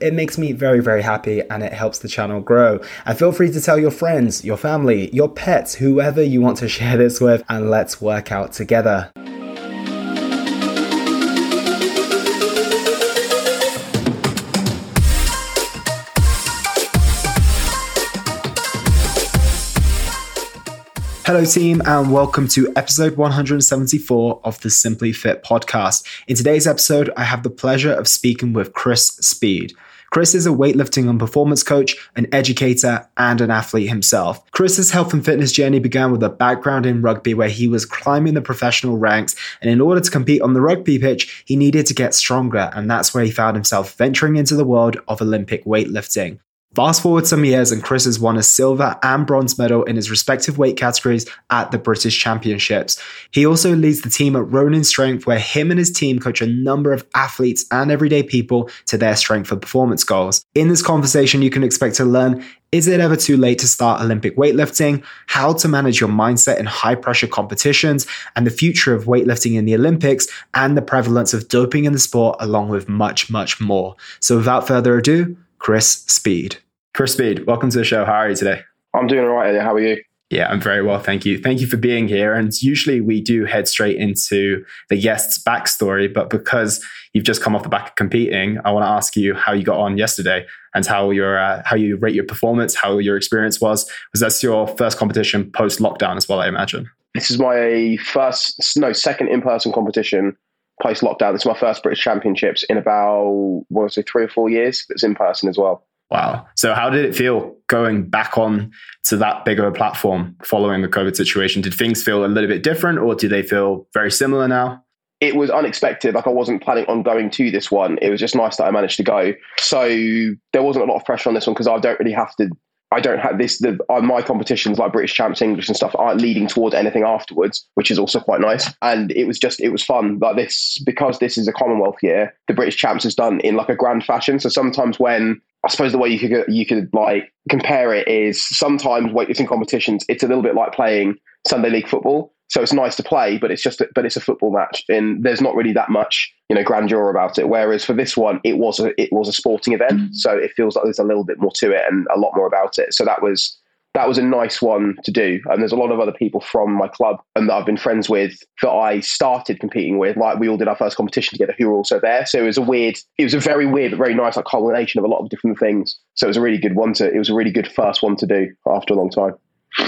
It makes me very, very happy and it helps the channel grow. And feel free to tell your friends, your family, your pets, whoever you want to share this with, and let's work out together. Hello, team, and welcome to episode 174 of the Simply Fit podcast. In today's episode, I have the pleasure of speaking with Khrys Speed. Khrys is a weightlifting and performance coach, an educator, and an athlete himself. Khrys's health and fitness journey began with a background in rugby where he was climbing the professional ranks, and in order to compete on the rugby pitch, he needed to get stronger, and that's where he found himself venturing into the world of Olympic weightlifting. Fast forward some years, and Khrys has won a silver and bronze medal in his respective weight categories at the British Championships. He also leads the team at Ronin Strength, where him and his team coach a number of athletes and everyday people to their strength for performance goals. In this conversation, you can expect to learn is it ever too late to start Olympic weightlifting? How to manage your mindset in high pressure competitions and the future of weightlifting in the Olympics and the prevalence of doping in the sport, along with much, much more. So without further ado, Khrys Speed. Khrys Speed, welcome to the show. How are you today? I'm doing all right. How are you? Yeah, I'm very well. Thank you. Thank you for being here. And usually we do head straight into the guest's backstory, but because you've just come off the back of competing, I want to ask you how you got on yesterday and how your uh, how you rate your performance, how your experience was. Was that your first competition post lockdown as well? I imagine. This is my first, no, second in person competition post lockdown. This is my first British Championships in about what was it, three or four years. It's in person as well. Wow. So how did it feel going back on to that big of a platform following the COVID situation? Did things feel a little bit different or do they feel very similar now? It was unexpected. Like I wasn't planning on going to this one. It was just nice that I managed to go. So there wasn't a lot of pressure on this one because I don't really have to I don't have this. The uh, my competitions like British Champs English and stuff aren't leading towards anything afterwards, which is also quite nice. And it was just it was fun. Like this because this is a Commonwealth year. The British Champs is done in like a grand fashion. So sometimes when I suppose the way you could you could like compare it is sometimes weightlifting competitions. It's a little bit like playing Sunday league football. So it's nice to play, but it's just but it's a football match, and there's not really that much you know grandeur about it. Whereas for this one, it was a it was a sporting event, mm. so it feels like there's a little bit more to it and a lot more about it. So that was that was a nice one to do. And there's a lot of other people from my club and that I've been friends with that I started competing with. Like we all did our first competition together who were also there. So it was a weird, it was a very weird but very nice like culmination of a lot of different things. So it was a really good one to it was a really good first one to do after a long time.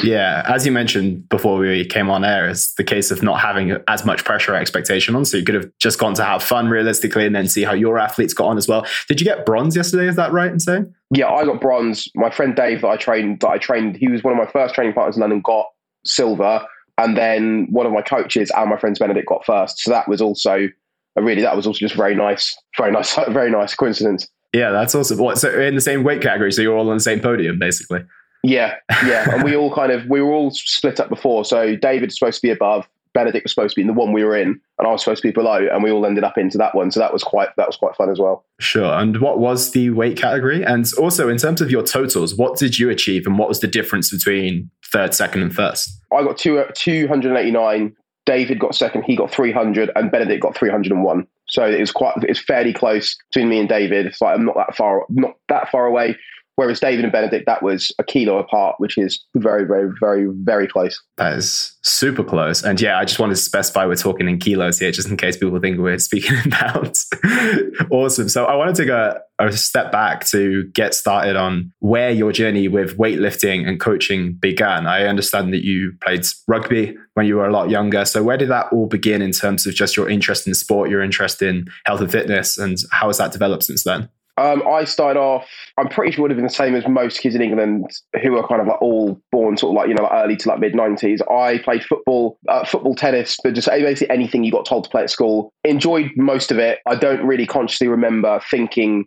Yeah, as you mentioned before we came on air, it's the case of not having as much pressure or expectation on. So you could have just gone to have fun realistically and then see how your athletes got on as well. Did you get bronze yesterday? Is that right in saying? Yeah, I got bronze. My friend Dave that I trained that I trained, he was one of my first training partners in London, got silver. And then one of my coaches and my friends Benedict got first. So that was also a really that was also just very nice, very nice, very nice coincidence. Yeah, that's awesome. What, so in the same weight category, so you're all on the same podium, basically. Yeah, yeah, and we all kind of we were all split up before. So David's supposed to be above, Benedict was supposed to be in the one we were in, and I was supposed to be below, and we all ended up into that one. So that was quite that was quite fun as well. Sure. And what was the weight category? And also in terms of your totals, what did you achieve, and what was the difference between third, second, and first? I got two two hundred eighty nine. David got second. He got three hundred, and Benedict got three hundred and one. So it was quite it's fairly close between me and David. It's like I'm not that far not that far away Whereas David and Benedict, that was a kilo apart, which is very, very, very, very close. That is super close. And yeah, I just wanted to specify we're talking in kilos here, just in case people think we're speaking in pounds. awesome. So I wanted to go a step back to get started on where your journey with weightlifting and coaching began. I understand that you played rugby when you were a lot younger. So where did that all begin in terms of just your interest in sport, your interest in health and fitness, and how has that developed since then? Um, I started off, I'm pretty sure it would have been the same as most kids in England who are kind of like all born sort of like, you know, like early to like mid 90s. I played football, uh, football, tennis, but just basically anything you got told to play at school. Enjoyed most of it. I don't really consciously remember thinking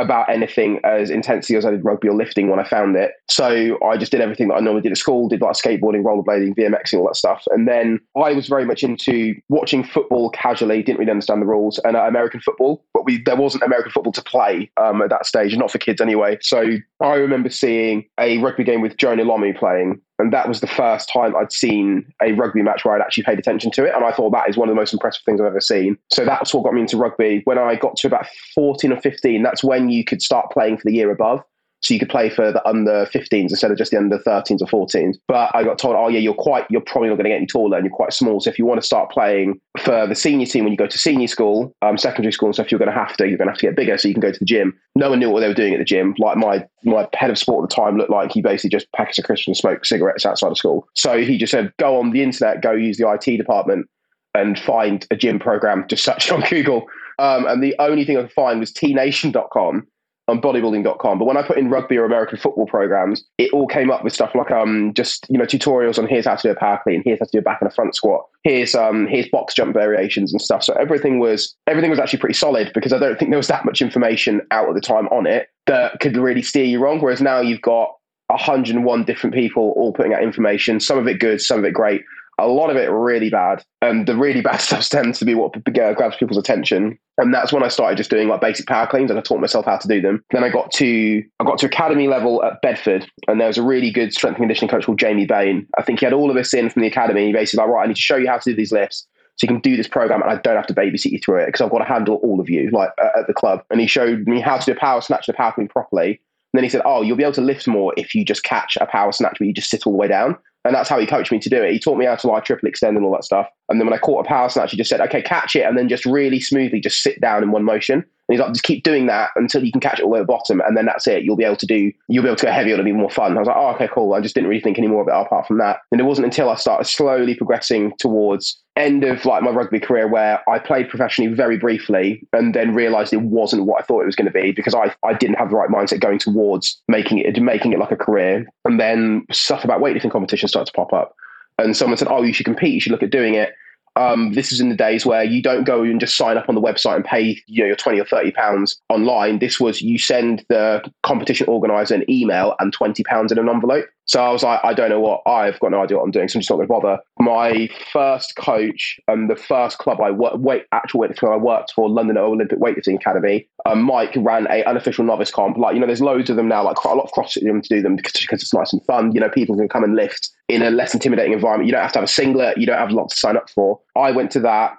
about anything as intensely as I did rugby or lifting when I found it. So I just did everything that I normally did at school, did like skateboarding, rollerblading, BMXing, all that stuff. And then I was very much into watching football casually, didn't really understand the rules, and uh, American football, but we there wasn't American football to play um, at that stage, not for kids anyway. So I remember seeing a rugby game with Jonah Lomu playing and that was the first time I'd seen a rugby match where I'd actually paid attention to it. And I thought that is one of the most impressive things I've ever seen. So that's what got me into rugby. When I got to about 14 or 15, that's when you could start playing for the year above. So you could play for the under 15s instead of just the under 13s or 14s. But I got told, oh yeah, you're quite, you're probably not going to get any taller and you're quite small. So if you want to start playing for the senior team when you go to senior school, um, secondary school and stuff, you're going to have to, you're going to have to get bigger so you can go to the gym. No one knew what they were doing at the gym. Like my my head of sport at the time looked like he basically just packaged a Christian and smoked cigarettes outside of school. So he just said, go on the internet, go use the IT department and find a gym program. Just search on Google. Um, and the only thing I could find was tnation.com on bodybuilding.com. But when I put in rugby or American football programs, it all came up with stuff like um just you know tutorials on here's how to do a power clean, here's how to do a back and a front squat, here's um here's box jump variations and stuff. So everything was everything was actually pretty solid because I don't think there was that much information out at the time on it that could really steer you wrong. Whereas now you've got 101 different people all putting out information, some of it good, some of it great a lot of it really bad. And the really bad stuff tends to be what grabs people's attention. And that's when I started just doing like basic power cleans and I taught myself how to do them. Then I got to I got to academy level at Bedford and there was a really good strength and conditioning coach called Jamie Bain. I think he had all of us in from the academy. He basically like, right, I need to show you how to do these lifts so you can do this program and I don't have to babysit you through it because I've got to handle all of you like at the club. And he showed me how to do a power snatch a power clean properly. And then he said, "Oh, you'll be able to lift more if you just catch a power snatch where you just sit all the way down." And that's how he coached me to do it. He taught me how to like triple extend and all that stuff. And then when I caught a power snatch, he just said, okay, catch it and then just really smoothly just sit down in one motion. And he's like, just keep doing that until you can catch it all the way at the bottom, and then that's it. You'll be able to do, you'll be able to go heavier. It'll be more fun. I was like, oh, okay, cool. I just didn't really think any more of it apart from that. And it wasn't until I started slowly progressing towards end of like my rugby career where I played professionally very briefly and then realized it wasn't what I thought it was going to be because I, I didn't have the right mindset going towards making it making it like a career. And then stuff about weightlifting competitions started to pop up. And someone said, Oh, you should compete, you should look at doing it. Um, this is in the days where you don't go and just sign up on the website and pay you know, your 20 or 30 pounds online. This was you send the competition organizer an email and 20 pounds in an envelope. So I was like, I don't know what, I've got no idea what I'm doing, so I'm just not going to bother. My first coach and the first club I worked, wait, actual weightlifting club I worked for, London Olympic Weightlifting Academy, um, Mike ran a unofficial novice comp. Like, you know, there's loads of them now, like quite a lot of CrossFit them to do them because, because it's nice and fun. You know, people can come and lift in a less intimidating environment. You don't have to have a singlet, you don't have a lot to sign up for. I went to that.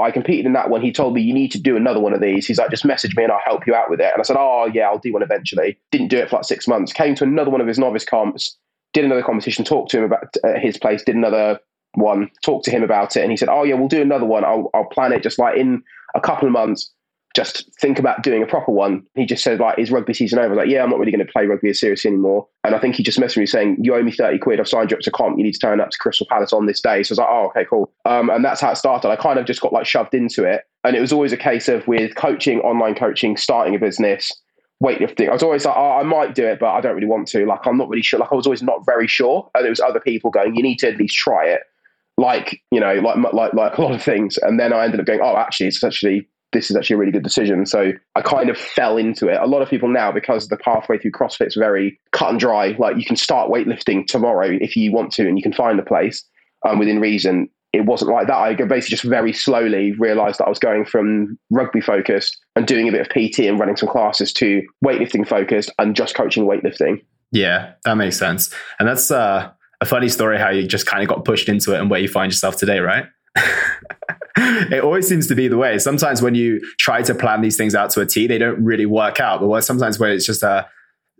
I competed in that one. He told me you need to do another one of these. He's like, just message me and I'll help you out with it. And I said, oh yeah, I'll do one eventually. Didn't do it for like six months. Came to another one of his novice comps. Did another competition. Talked to him about uh, his place. Did another one. Talked to him about it, and he said, oh yeah, we'll do another one. I'll, I'll plan it just like in a couple of months just think about doing a proper one. He just said, like, is rugby season over? I was like, yeah, I'm not really going to play rugby as seriously anymore. And I think he just messaged me saying, you owe me 30 quid. I've signed you up to comp. You need to turn up to Crystal Palace on this day. So I was like, oh, okay, cool. Um, and that's how it started. I kind of just got like shoved into it. And it was always a case of with coaching, online coaching, starting a business, weightlifting. I was always like, oh, I might do it, but I don't really want to. Like, I'm not really sure. Like, I was always not very sure. And there was other people going, you need to at least try it. Like, you know, like, like, like a lot of things. And then I ended up going, oh, actually, it's actually this is actually a really good decision. So I kind of fell into it. A lot of people now, because the pathway through CrossFit is very cut and dry, like you can start weightlifting tomorrow if you want to and you can find a place um, within reason. It wasn't like that. I basically just very slowly realized that I was going from rugby focused and doing a bit of PT and running some classes to weightlifting focused and just coaching weightlifting. Yeah, that makes sense. And that's uh, a funny story how you just kind of got pushed into it and where you find yourself today, right? it always seems to be the way. Sometimes when you try to plan these things out to a T, they don't really work out. But sometimes when it's just a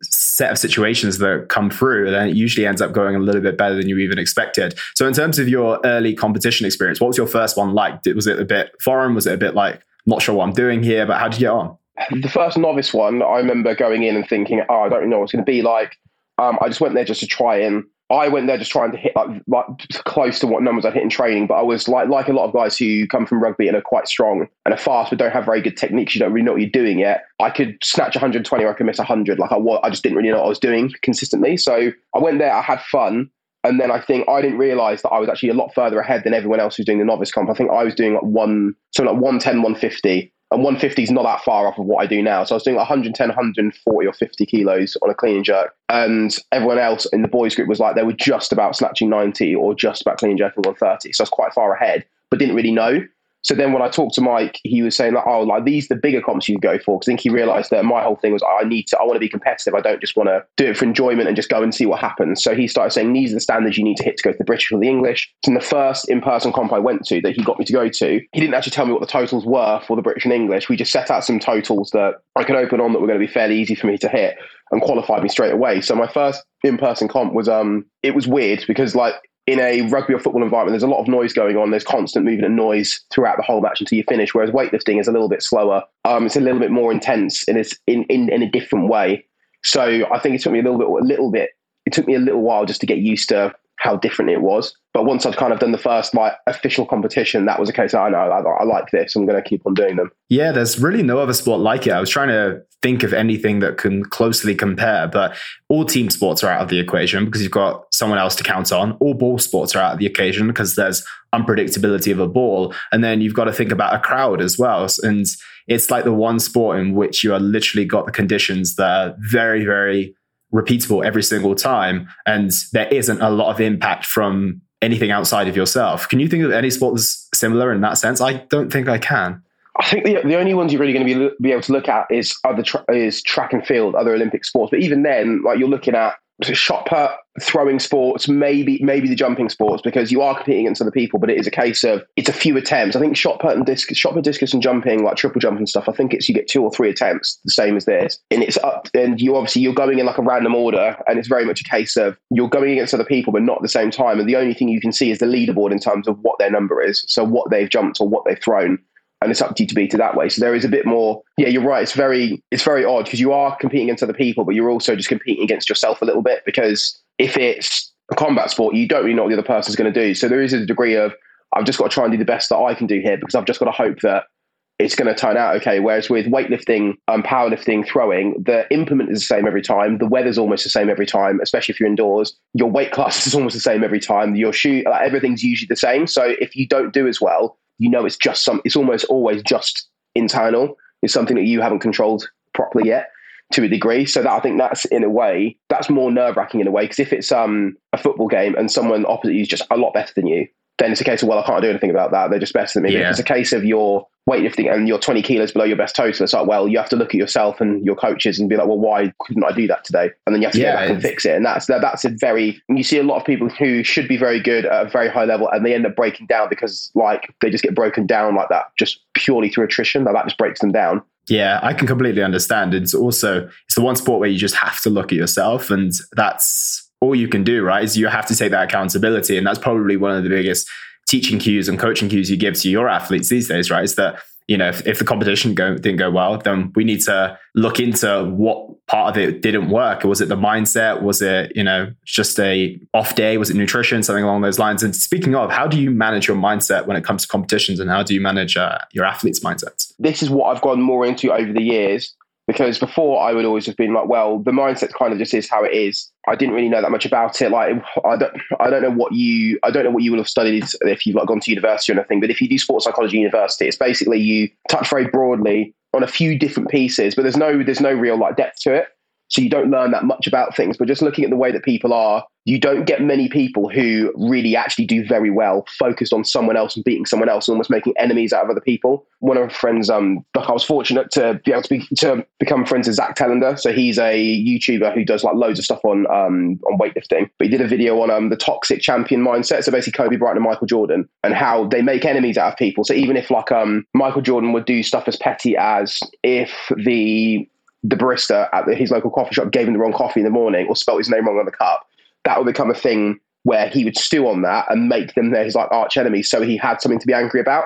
set of situations that come through, then it usually ends up going a little bit better than you even expected. So, in terms of your early competition experience, what was your first one like? Was it a bit foreign? Was it a bit like, not sure what I'm doing here, but how did you get on? The first novice one, I remember going in and thinking, oh, I don't know what it's going to be like. Um, I just went there just to try and I went there just trying to hit like, like close to what numbers I hit in training, but I was like like a lot of guys who come from rugby and are quite strong and are fast, but don't have very good techniques. You don't really know what you're doing yet. I could snatch 120 or I could miss 100. Like I, I just didn't really know what I was doing consistently. So I went there, I had fun, and then I think I didn't realize that I was actually a lot further ahead than everyone else who's doing the novice comp. I think I was doing like one, so like 110, 150 and 150 is not that far off of what I do now. So I was doing 110, 140 or 50 kilos on a clean and jerk. And everyone else in the boys group was like, they were just about snatching 90 or just about clean and jerking 130. So I was quite far ahead, but didn't really know. So then when I talked to Mike, he was saying that, oh, like these the bigger comps you go for. Because I think he realized that my whole thing was I need to, I want to be competitive. I don't just want to do it for enjoyment and just go and see what happens. So he started saying these are the standards you need to hit to go to the British or the English. In the first in person comp I went to that he got me to go to, he didn't actually tell me what the totals were for the British and English. We just set out some totals that I could open on that were going to be fairly easy for me to hit and qualified me straight away. So my first in person comp was um it was weird because like in a rugby or football environment, there's a lot of noise going on. There's constant movement and noise throughout the whole match until you finish. Whereas weightlifting is a little bit slower. Um, it's a little bit more intense and it's in, in, in a different way. So I think it took me a little bit, a little bit. It took me a little while just to get used to how different it was. But once I'd kind of done the first like official competition, that was a case. I know I, I like this. I'm going to keep on doing them. Yeah, there's really no other sport like it. I was trying to think of anything that can closely compare, but all team sports are out of the equation because you've got someone else to count on. All ball sports are out of the equation because there's unpredictability of a ball, and then you've got to think about a crowd as well. And it's like the one sport in which you are literally got the conditions that are very, very repeatable every single time, and there isn't a lot of impact from anything outside of yourself. Can you think of any sport that's similar in that sense? I don't think I can. I think the, the only ones you're really going to be, be able to look at is other tra- is track and field, other Olympic sports. But even then, like you're looking at shot put, throwing sports, maybe maybe the jumping sports, because you are competing against other people, but it is a case of it's a few attempts. I think shot put and discus, shot put, discus, and jumping, like triple jump and stuff. I think it's you get two or three attempts, the same as this, and it's up. And you obviously you're going in like a random order, and it's very much a case of you're going against other people, but not at the same time. And the only thing you can see is the leaderboard in terms of what their number is, so what they've jumped or what they've thrown and it's up to you to beat it that way. So there is a bit more. Yeah, you're right. It's very it's very odd because you are competing against other people, but you're also just competing against yourself a little bit because if it's a combat sport, you don't really know what the other person's going to do. So there is a degree of I've just got to try and do the best that I can do here because I've just got to hope that it's going to turn out okay. Whereas with weightlifting, um, powerlifting, throwing, the implement is the same every time. The weather's almost the same every time, especially if you're indoors. Your weight class is almost the same every time. Your shoe, like, everything's usually the same. So if you don't do as well, you know it's just some. It's almost always just internal. It's something that you haven't controlled properly yet to a degree. So that I think that's in a way that's more nerve wracking in a way because if it's um a football game and someone opposite you is just a lot better than you, then it's a case of well I can't do anything about that. They're just better than me. Yeah. It's a case of your weightlifting and you're 20 kilos below your best total. It's like well you have to look at yourself and your coaches and be like well why couldn't I do that today? And then you have to yeah, go back and fix it. And that's that, that's a very you see a lot of people who should be very good at a very high level and they end up breaking down because like they just get broken down like that just purely through attrition. Like that just breaks them down. Yeah, I can completely understand. It's also it's the one sport where you just have to look at yourself, and that's all you can do, right? Is you have to take that accountability, and that's probably one of the biggest teaching cues and coaching cues you give to your athletes these days, right? Is that you know, if, if the competition go, didn't go well, then we need to look into what part of it didn't work. Was it the mindset? Was it, you know, just a off day? Was it nutrition? Something along those lines. And speaking of, how do you manage your mindset when it comes to competitions and how do you manage uh, your athletes' mindsets? This is what I've gone more into over the years because before I would always have been like, well, the mindset kind of just is how it is. I didn't really know that much about it. Like, I don't, I don't know what you, I don't know what you will have studied if you've like gone to university or anything. But if you do sports psychology university, it's basically you touch very broadly on a few different pieces, but there's no, there's no real like depth to it. So you don't learn that much about things. But just looking at the way that people are, you don't get many people who really actually do very well focused on someone else and beating someone else and almost making enemies out of other people. One of my friends, um, I was fortunate to be able to, be, to become friends with Zack Telander. So he's a YouTuber who does like loads of stuff on um, on weightlifting. But he did a video on um, the toxic champion mindset. So basically Kobe Bryant and Michael Jordan and how they make enemies out of people. So even if like um, Michael Jordan would do stuff as petty as if the the barista at the, his local coffee shop gave him the wrong coffee in the morning or spelt his name wrong on the cup, that would become a thing where he would stew on that and make them his like arch enemies. So he had something to be angry about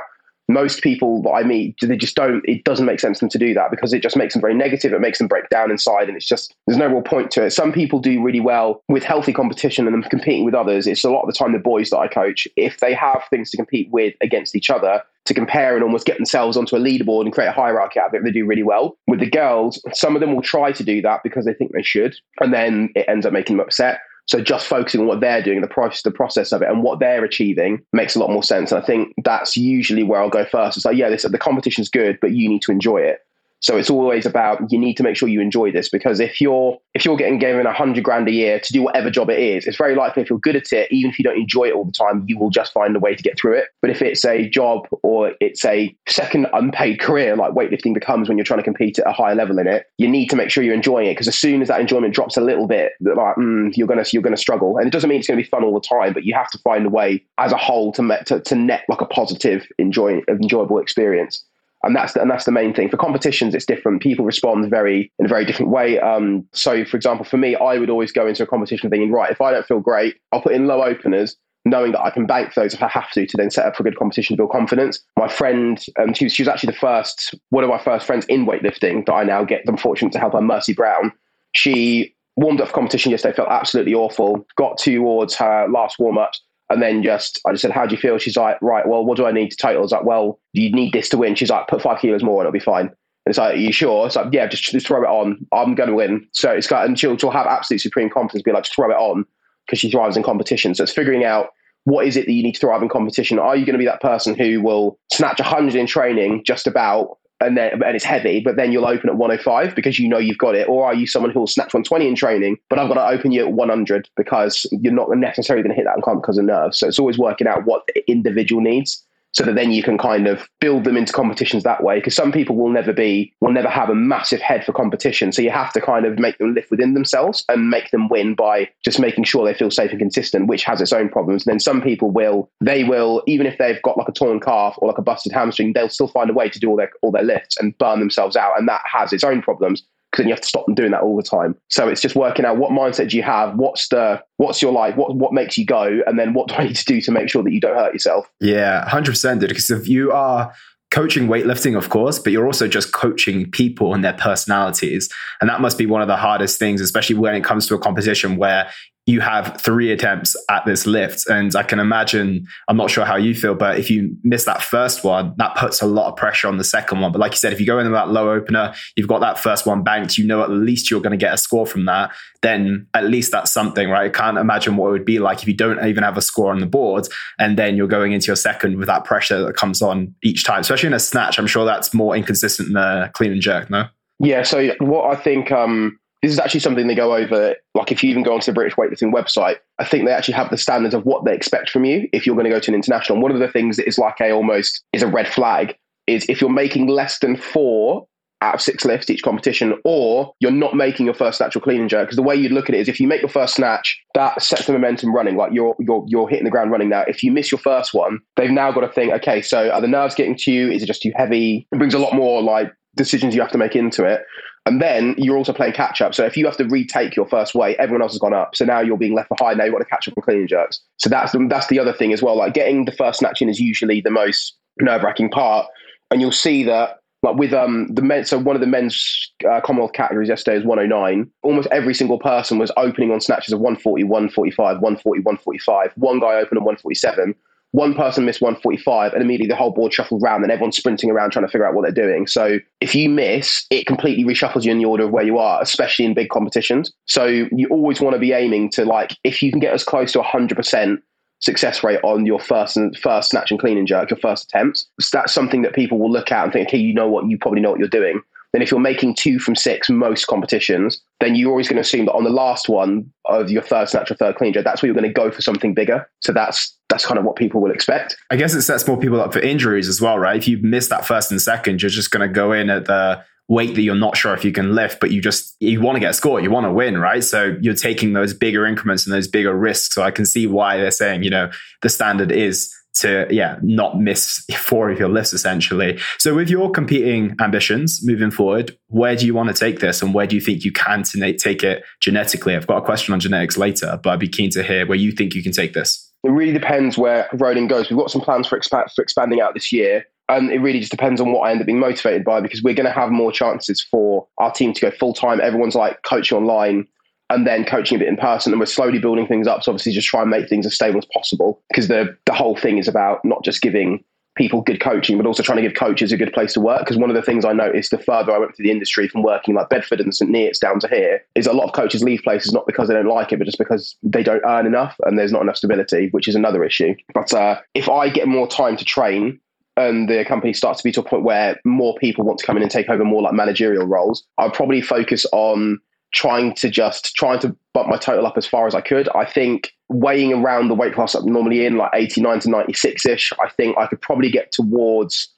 most people that I meet, they just don't, it doesn't make sense to them to do that because it just makes them very negative. It makes them break down inside and it's just, there's no real point to it. Some people do really well with healthy competition and them competing with others. It's a lot of the time the boys that I coach, if they have things to compete with against each other, to compare and almost get themselves onto a leaderboard and create a hierarchy out of it, they do really well. With the girls, some of them will try to do that because they think they should, and then it ends up making them upset. So just focusing on what they're doing, the process, the process of it, and what they're achieving makes a lot more sense. And I think that's usually where I'll go first. It's like, yeah, this, the competition's good, but you need to enjoy it. So it's always about you need to make sure you enjoy this because if you're if you're getting given a hundred grand a year to do whatever job it is, it's very likely if you're good at it, even if you don't enjoy it all the time, you will just find a way to get through it. But if it's a job or it's a second unpaid career like weightlifting becomes when you're trying to compete at a higher level in it, you need to make sure you're enjoying it because as soon as that enjoyment drops a little bit, like mm, you're gonna you're gonna struggle. And it doesn't mean it's to be fun all the time, but you have to find a way as a whole to to, to net like a positive enjoy enjoyable experience and that's the, and that's the main thing. For competitions, it's different. People respond very in a very different way. Um, so, for example, for me, I would always go into a competition thinking, right, if I don't feel great, I'll put in low openers, knowing that I can bank those if I have to, to then set up for a good competition, to build confidence. My friend, um, she, was, she was actually the first, one of my first friends in weightlifting that I now get. I'm fortunate to help her, Mercy Brown. She warmed up for competition yesterday, felt absolutely awful. Got towards her last warm ups and then just, I just said, how do you feel? She's like, right, well, what do I need to total? I was like, well, you need this to win. She's like, put five kilos more and it'll be fine. And it's like, are you sure? It's like, yeah, just, just throw it on. I'm going to win. So it's got, and she'll, she'll have absolute supreme confidence, be like, just throw it on because she thrives in competition. So it's figuring out what is it that you need to thrive in competition. Are you going to be that person who will snatch 100 in training just about and then and it's heavy, but then you'll open at 105 because you know you've got it, or are you someone who will snatch 120 in training, but I've got to open you at 100 because you're not necessarily going to hit that and come because of nerves. So it's always working out what the individual needs so that then you can kind of build them into competitions that way. Because some people will never be, will never have a massive head for competition. So you have to kind of make them live within themselves and make them win by just making sure they feel safe and consistent, which has its own problems. And then some people will, they will, even if they've got like a torn calf or like a busted hamstring, they'll still find a way to do all their all their lifts and burn themselves out. And that has its own problems because then you have to stop them doing that all the time. So it's just working out what mindset do you have, what's the what's your life, what what makes you go, and then what do I need to do to make sure that you don't hurt yourself. Yeah, hundred percent, dude. Because if you are coaching weightlifting, of course, but you're also just coaching people and their personalities. And that must be one of the hardest things, especially when it comes to a competition where you have three attempts at this lift. And I can imagine, I'm not sure how you feel, but if you miss that first one, that puts a lot of pressure on the second one. But like you said, if you go in that low opener, you've got that first one banked, you know at least you're going to get a score from that, then at least that's something, right? I can't imagine what it would be like if you don't even have a score on the board and then you're going into your second with that pressure that comes on each time, especially in a snatch. I'm sure that's more inconsistent than a clean and jerk, no? Yeah. So what I think, um, this is actually something they go over. Like if you even go onto the British weightlifting website, I think they actually have the standards of what they expect from you if you're going to go to an international. one of the things that is like a almost is a red flag is if you're making less than four out of six lifts each competition, or you're not making your first or clean and jerk. Because the way you look at it is if you make your first snatch, that sets the momentum running. Like you're you're you're hitting the ground running now. If you miss your first one, they've now got to think, okay, so are the nerves getting to you? Is it just too heavy? It brings a lot more like decisions you have to make into it. And then you're also playing catch up. So if you have to retake your first weight, everyone else has gone up. So now you're being left behind. Now you've got to catch up on clean jerks. So that's the, that's the other thing as well. Like getting the first snatch in is usually the most nerve wracking part. And you'll see that like with um the men. So one of the men's uh, Commonwealth categories yesterday is 109. Almost every single person was opening on snatches of 140, 145, 140, 145. One guy opened at 147 one person missed 145 and immediately the whole board shuffled around and everyone's sprinting around trying to figure out what they're doing. So if you miss, it completely reshuffles you in the order of where you are, especially in big competitions. So you always want to be aiming to like, if you can get as close to 100% success rate on your first and first snatch and clean and jerk, your first attempts, that's something that people will look at and think, okay, you know what, you probably know what you're doing then if you're making two from six most competitions, then you're always going to assume that on the last one of your third snatch or third clean jerk, that's where you're going to go for something bigger. So that's that's kind of what people will expect. I guess it sets more people up for injuries as well, right? If you miss that first and second, you're just going to go in at the weight that you're not sure if you can lift, but you just you want to get a score, you want to win, right? So you're taking those bigger increments and those bigger risks. So I can see why they're saying, you know, the standard is to yeah not miss four of your lifts essentially so with your competing ambitions moving forward where do you want to take this and where do you think you can take it genetically i've got a question on genetics later but i'd be keen to hear where you think you can take this it really depends where Ronin goes. We've got some plans for, expa- for expanding out this year. And it really just depends on what I end up being motivated by because we're going to have more chances for our team to go full time. Everyone's like coaching online and then coaching a bit in person. And we're slowly building things up. So obviously just try and make things as stable as possible because the, the whole thing is about not just giving people good coaching, but also trying to give coaches a good place to work. Because one of the things I noticed the further I went through the industry from working like Bedford and St Neots down to here is a lot of coaches leave places not because they don't like it, but just because they don't earn enough and there's not enough stability, which is another issue. But uh, if I get more time to train, and the company starts to be to a point where more people want to come in and take over more like managerial roles, I'll probably focus on trying to just trying to bump my total up as far as I could. I think weighing around the weight class I'm normally in, like 89 to 96 ish, I think I could probably get towards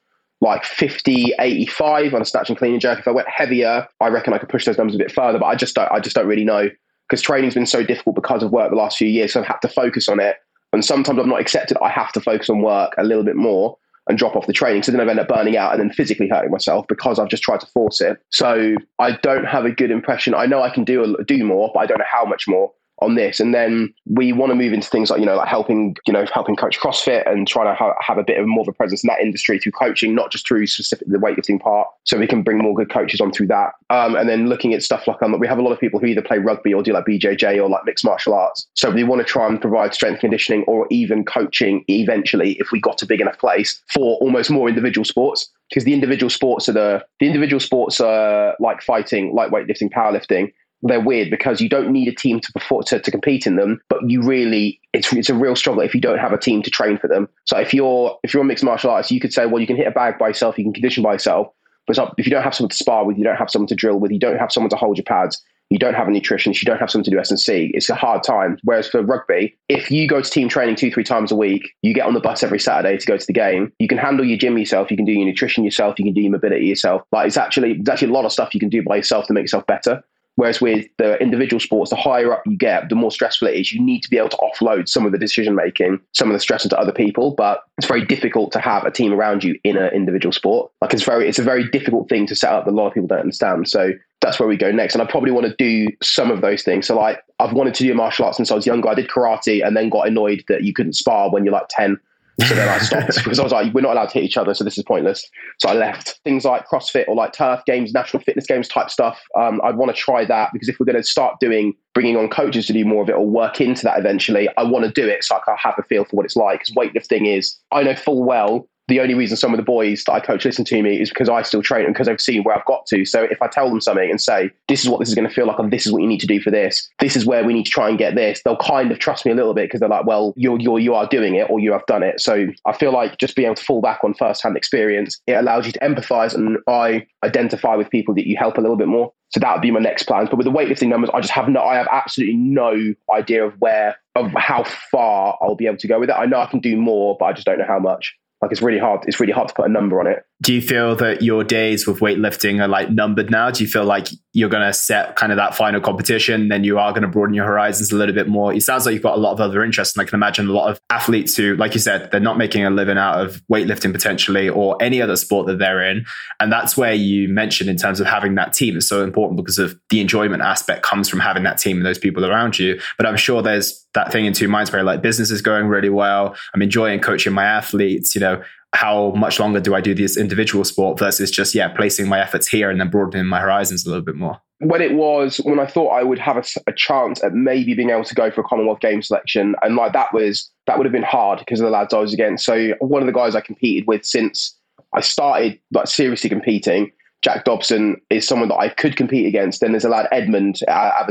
like 50, 85 on a snatch and clean and jerk. If I went heavier, I reckon I could push those numbers a bit further, but I just don't, I just don't really know because training's been so difficult because of work the last few years. So I've had to focus on it. And sometimes I've not accepted I have to focus on work a little bit more and drop off the training. So then I've ended up burning out and then physically hurting myself because I've just tried to force it. So I don't have a good impression. I know I can do do more, but I don't know how much more on this. And then we want to move into things like, you know, like helping, you know, helping coach CrossFit and trying to ha- have a bit of more of a presence in that industry through coaching, not just through specific the weightlifting part. So we can bring more good coaches on through that. Um, and then looking at stuff like, um, we have a lot of people who either play rugby or do like BJJ or like mixed martial arts. So we want to try and provide strength conditioning or even coaching eventually if we got a big enough place for almost more individual sports because the individual sports are the the individual sports are like fighting, like weightlifting, powerlifting they're weird because you don't need a team to perform to, to compete in them, but you really it's it's a real struggle if you don't have a team to train for them. So if you're if you're a mixed martial artist, you could say, well, you can hit a bag by yourself, you can condition by yourself, but if you don't have someone to spar with, you don't have someone to drill with, you don't have someone to hold your pads, you don't have a nutritionist, you don't have someone to do S and C. It's a hard time. Whereas for rugby, if you go to team training two, three times a week, you get on the bus every Saturday to go to the game. You can handle your gym yourself. You can do your nutrition yourself. You can do your mobility yourself. Like it's actually, it's actually a lot of stuff you can do by yourself to make yourself better. Whereas with the individual sports, the higher up you get, the more stressful it is. You need to be able to offload some of the decision making, some of the stress onto other people. But it's very difficult to have a team around you in an individual sport. Like it's very, it's a very difficult thing to set up that a lot of people don't understand. So that's where we go next. And I probably want to do some of those things. So like I've wanted to do martial arts since I was younger. I did karate and then got annoyed that you couldn't spar when you're like 10 so then I stopped because I was like, we're not allowed to hit each other, so this is pointless. So I left. Things like CrossFit or like turf games, national fitness games type stuff. Um, I'd want to try that because if we're going to start doing bringing on coaches to do more of it or work into that eventually, I want to do it so I can have a feel for what it's like. Because weightlifting is, I know full well the only reason some of the boys that I coach listen to me is because I still train and because I've seen where I've got to. So if I tell them something and say, this is what this is going to feel like, and this is what you need to do for this, this is where we need to try and get this, they'll kind of trust me a little bit because they're like, well, you're, you're, you are doing it or you have done it. So I feel like just being able to fall back on first hand experience, it allows you to empathize and I identify with people that you help a little bit more. So that would be my next plans. But with the weightlifting numbers, I just have no, I have absolutely no idea of where, of how far I'll be able to go with it. I know I can do more, but I just don't know how much. Like it's really hard. It's really hard to put a number on it. Do you feel that your days with weightlifting are like numbered now? Do you feel like you're going to set kind of that final competition, then you are going to broaden your horizons a little bit more? It sounds like you've got a lot of other interests, and I can imagine a lot of athletes who, like you said, they're not making a living out of weightlifting potentially or any other sport that they're in, and that's where you mentioned in terms of having that team is so important because of the enjoyment aspect comes from having that team and those people around you. But I'm sure there's that thing in two minds where like business is going really well. I'm enjoying coaching my athletes. You know, how much longer do I do this individual sport versus just yeah placing my efforts here and then broadening my horizons a little bit more? When it was when I thought I would have a, a chance at maybe being able to go for a Commonwealth Games selection, and like that was that would have been hard because of the lads I was against. So one of the guys I competed with since I started like seriously competing Jack Dobson is someone that I could compete against. Then there's a lad, Edmund uh,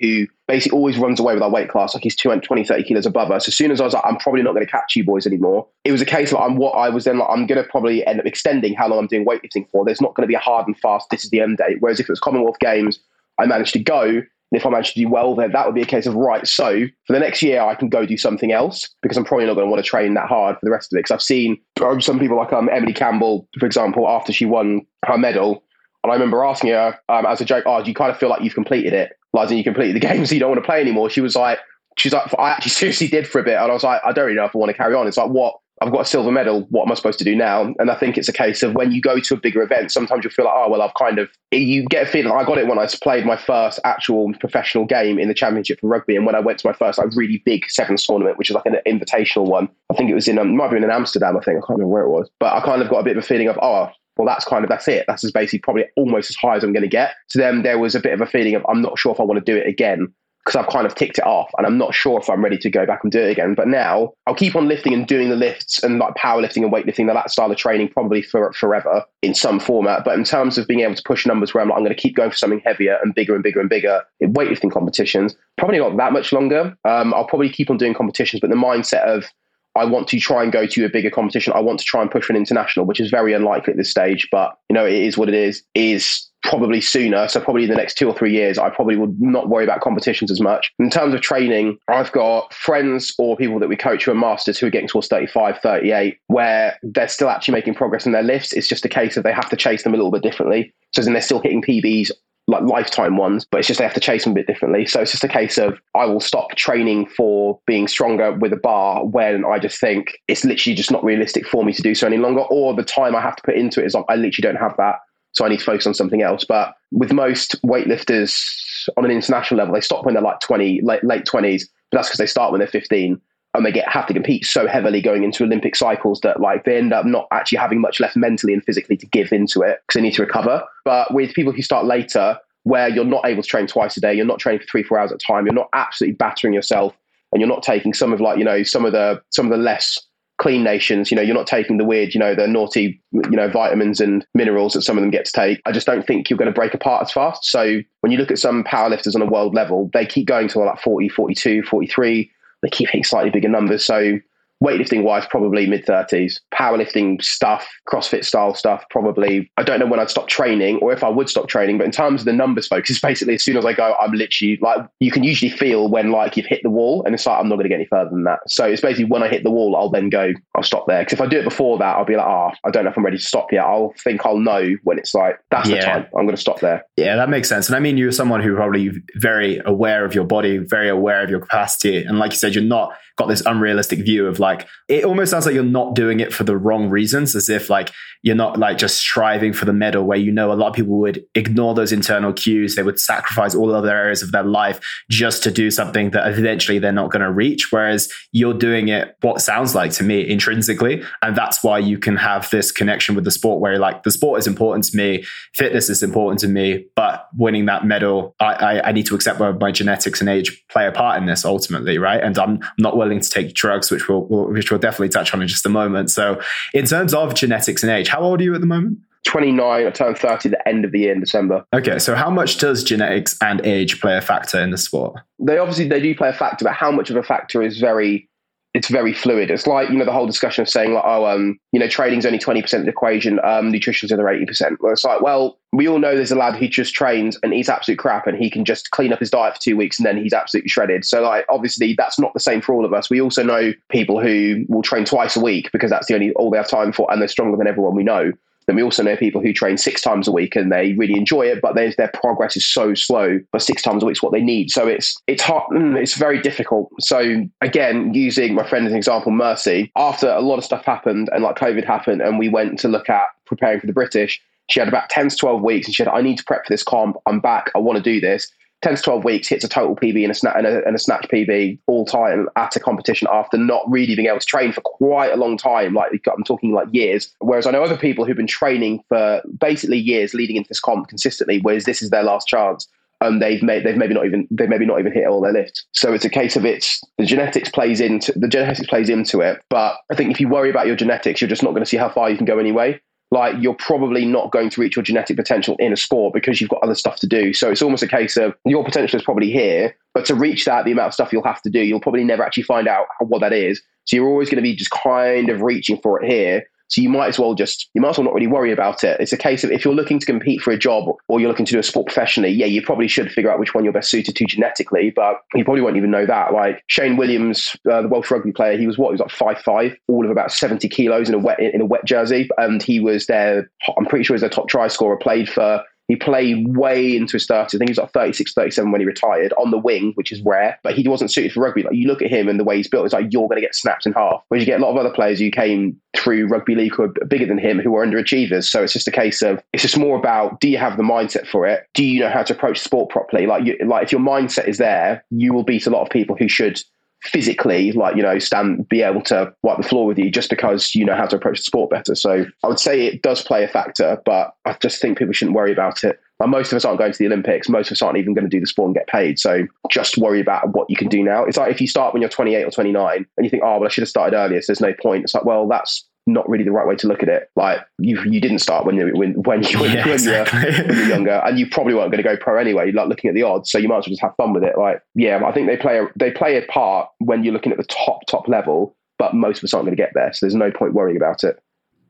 who basically always runs away with our weight class. Like he's 220, 30 kilos above us. As soon as I was like, I'm probably not going to catch you boys anymore, it was a case of I'm what I was then like, I'm going to probably end up extending how long I'm doing weightlifting for. There's not going to be a hard and fast, this is the end date. Whereas if it was Commonwealth Games, I managed to go, and if I manage to do well, then that would be a case of right. So for the next year, I can go do something else because I'm probably not going to want to train that hard for the rest of it. Because I've seen some people like um, Emily Campbell, for example, after she won her medal, and I remember asking her um, as a joke, "Oh, do you kind of feel like you've completed it? Like, you completed the game, so you don't want to play anymore?" She was like, "She's like, I actually seriously did for a bit," and I was like, "I don't really know if I want to carry on." It's like, what I've got a silver medal. What am I supposed to do now? And I think it's a case of when you go to a bigger event, sometimes you feel like, oh, well, I've kind of, you get a feeling. I got it when I played my first actual professional game in the championship for rugby. And when I went to my first like really big sevens tournament, which is like an invitational one, I think it was in, um, might have been in Amsterdam, I think. I can't remember where it was. But I kind of got a bit of a feeling of, oh, well, that's kind of that's it. That's as basically probably almost as high as I'm going to get. So then there was a bit of a feeling of I'm not sure if I want to do it again because I've kind of ticked it off and I'm not sure if I'm ready to go back and do it again. But now I'll keep on lifting and doing the lifts and like powerlifting and weightlifting, that style of training probably for forever in some format. But in terms of being able to push numbers where I'm like, I'm going to keep going for something heavier and bigger and bigger and bigger in weightlifting competitions, probably not that much longer. Um, I'll probably keep on doing competitions, but the mindset of I want to try and go to a bigger competition. I want to try and push for an international, which is very unlikely at this stage, but you know, it is what it is, is probably sooner. So probably in the next two or three years, I probably would not worry about competitions as much. In terms of training, I've got friends or people that we coach who are masters who are getting towards 35, 38, where they're still actually making progress in their lifts. It's just a case of they have to chase them a little bit differently. So then they're still hitting PBs like lifetime ones, but it's just they have to chase them a bit differently. So it's just a case of I will stop training for being stronger with a bar when I just think it's literally just not realistic for me to do so any longer, or the time I have to put into it is like I literally don't have that. So I need to focus on something else. But with most weightlifters on an international level, they stop when they're like 20, late, late 20s, but that's because they start when they're 15 and they get have to compete so heavily going into Olympic cycles that like they end up not actually having much left mentally and physically to give into it because they need to recover. But with people who start later, where you're not able to train twice a day, you're not training for three, four hours at a time, you're not absolutely battering yourself, and you're not taking some of like you know some of the some of the less clean nations, you know, you're not taking the weird, you know, the naughty, you know, vitamins and minerals that some of them get to take. I just don't think you're going to break apart as fast. So when you look at some powerlifters on a world level, they keep going to like 40, 42, 43. They keep hitting slightly bigger numbers. So weightlifting wise, probably mid 30s. Powerlifting stuff, CrossFit style stuff, probably. I don't know when I'd stop training or if I would stop training, but in terms of the numbers, folks, it's basically as soon as I go, I'm literally like, you can usually feel when like you've hit the wall and it's like, I'm not going to get any further than that. So it's basically when I hit the wall, I'll then go, I'll stop there. Because if I do it before that, I'll be like, ah, oh, I don't know if I'm ready to stop yet. I'll think I'll know when it's like, that's yeah. the time. I'm going to stop there. Yeah, that makes sense. And I mean, you're someone who probably very aware of your body, very aware of your capacity. And like you said, you're not got this unrealistic view of like it almost sounds like you're not doing it for the wrong reasons as if like you're not like just striving for the medal where you know a lot of people would ignore those internal cues. They would sacrifice all other areas of their life just to do something that eventually they're not going to reach whereas you're doing it what sounds like to me intrinsically and that's why you can have this connection with the sport where like the sport is important to me fitness is important to me but winning that medal I, I, I need to accept where my genetics and age play a part in this ultimately right? And I'm not willing to take drugs which we'll, which we'll definitely touch on in just a moment so in terms of genetics and age. How old are you at the moment? 29. I turned 30 at the end of the year in December. Okay, so how much does genetics and age play a factor in the sport? They obviously they do play a factor, but how much of a factor is very it's very fluid. It's like, you know, the whole discussion of saying like, oh, um, you know, trading's only 20% of the equation, um, nutrition's another 80%. Well, it's like, well, we all know there's a lad who just trains and eats absolute crap and he can just clean up his diet for two weeks and then he's absolutely shredded. So like, obviously that's not the same for all of us. We also know people who will train twice a week because that's the only, all they have time for and they're stronger than everyone we know. Then we also know people who train six times a week and they really enjoy it, but their progress is so slow. But six times a week is what they need. So it's it's hard. Mm, it's very difficult. So again, using my friend as an example, Mercy. After a lot of stuff happened and like COVID happened, and we went to look at preparing for the British. She had about 10 to 12 weeks and she said, I need to prep for this comp. I'm back. I want to do this. 10 to 12 weeks, hits a total PB and a, sna- and a, and a snatch PB all time at a competition after not really being able to train for quite a long time. Like I'm talking like years. Whereas I know other people who've been training for basically years leading into this comp consistently, whereas this is their last chance. And they've made they've maybe not even they've maybe not even hit all their lifts. So it's a case of it's the genetics plays into the genetics plays into it. But I think if you worry about your genetics, you're just not going to see how far you can go anyway like you're probably not going to reach your genetic potential in a sport because you've got other stuff to do. So it's almost a case of your potential is probably here, but to reach that, the amount of stuff you'll have to do, you'll probably never actually find out what that is. So you're always going to be just kind of reaching for it here. So you might as well just, you might as well not really worry about it. It's a case of if you're looking to compete for a job or you're looking to do a sport professionally, yeah, you probably should figure out which one you're best suited to genetically, but you probably won't even know that. Like Shane Williams, uh, the Welsh rugby player, he was what? He was like five five, all of about 70 kilos in a wet, in a wet jersey. And he was their, I'm pretty sure he was their top try scorer, played for He played way into his 30s. I think he was like 36, 37 when he retired on the wing, which is rare, but he wasn't suited for rugby. Like you look at him and the way he's built, it's like you're going to get snapped in half. Whereas you get a lot of other players who came through rugby league who are bigger than him who are underachievers. So it's just a case of, it's just more about do you have the mindset for it? Do you know how to approach sport properly? Like, you, like if your mindset is there, you will beat a lot of people who should physically, like, you know, stand, be able to wipe the floor with you just because you know how to approach the sport better. So I would say it does play a factor, but I just think people shouldn't worry about it. Like most of us aren't going to the Olympics. Most of us aren't even going to do the sport and get paid. So just worry about what you can do now. It's like if you start when you're 28 or 29 and you think, oh, well, I should have started earlier, so there's no point. It's like, well, that's not really the right way to look at it. Like you, you didn't start when you when when you when, Yeah, when, exactly. were, when you were younger, and you probably weren't going to go pro anyway. Like looking at the odds, so you might as well just have fun with it. Like yeah, I think they play a, they play a part when you're looking at the top top level, but most of us aren't going to get there. So there's no point worrying about it.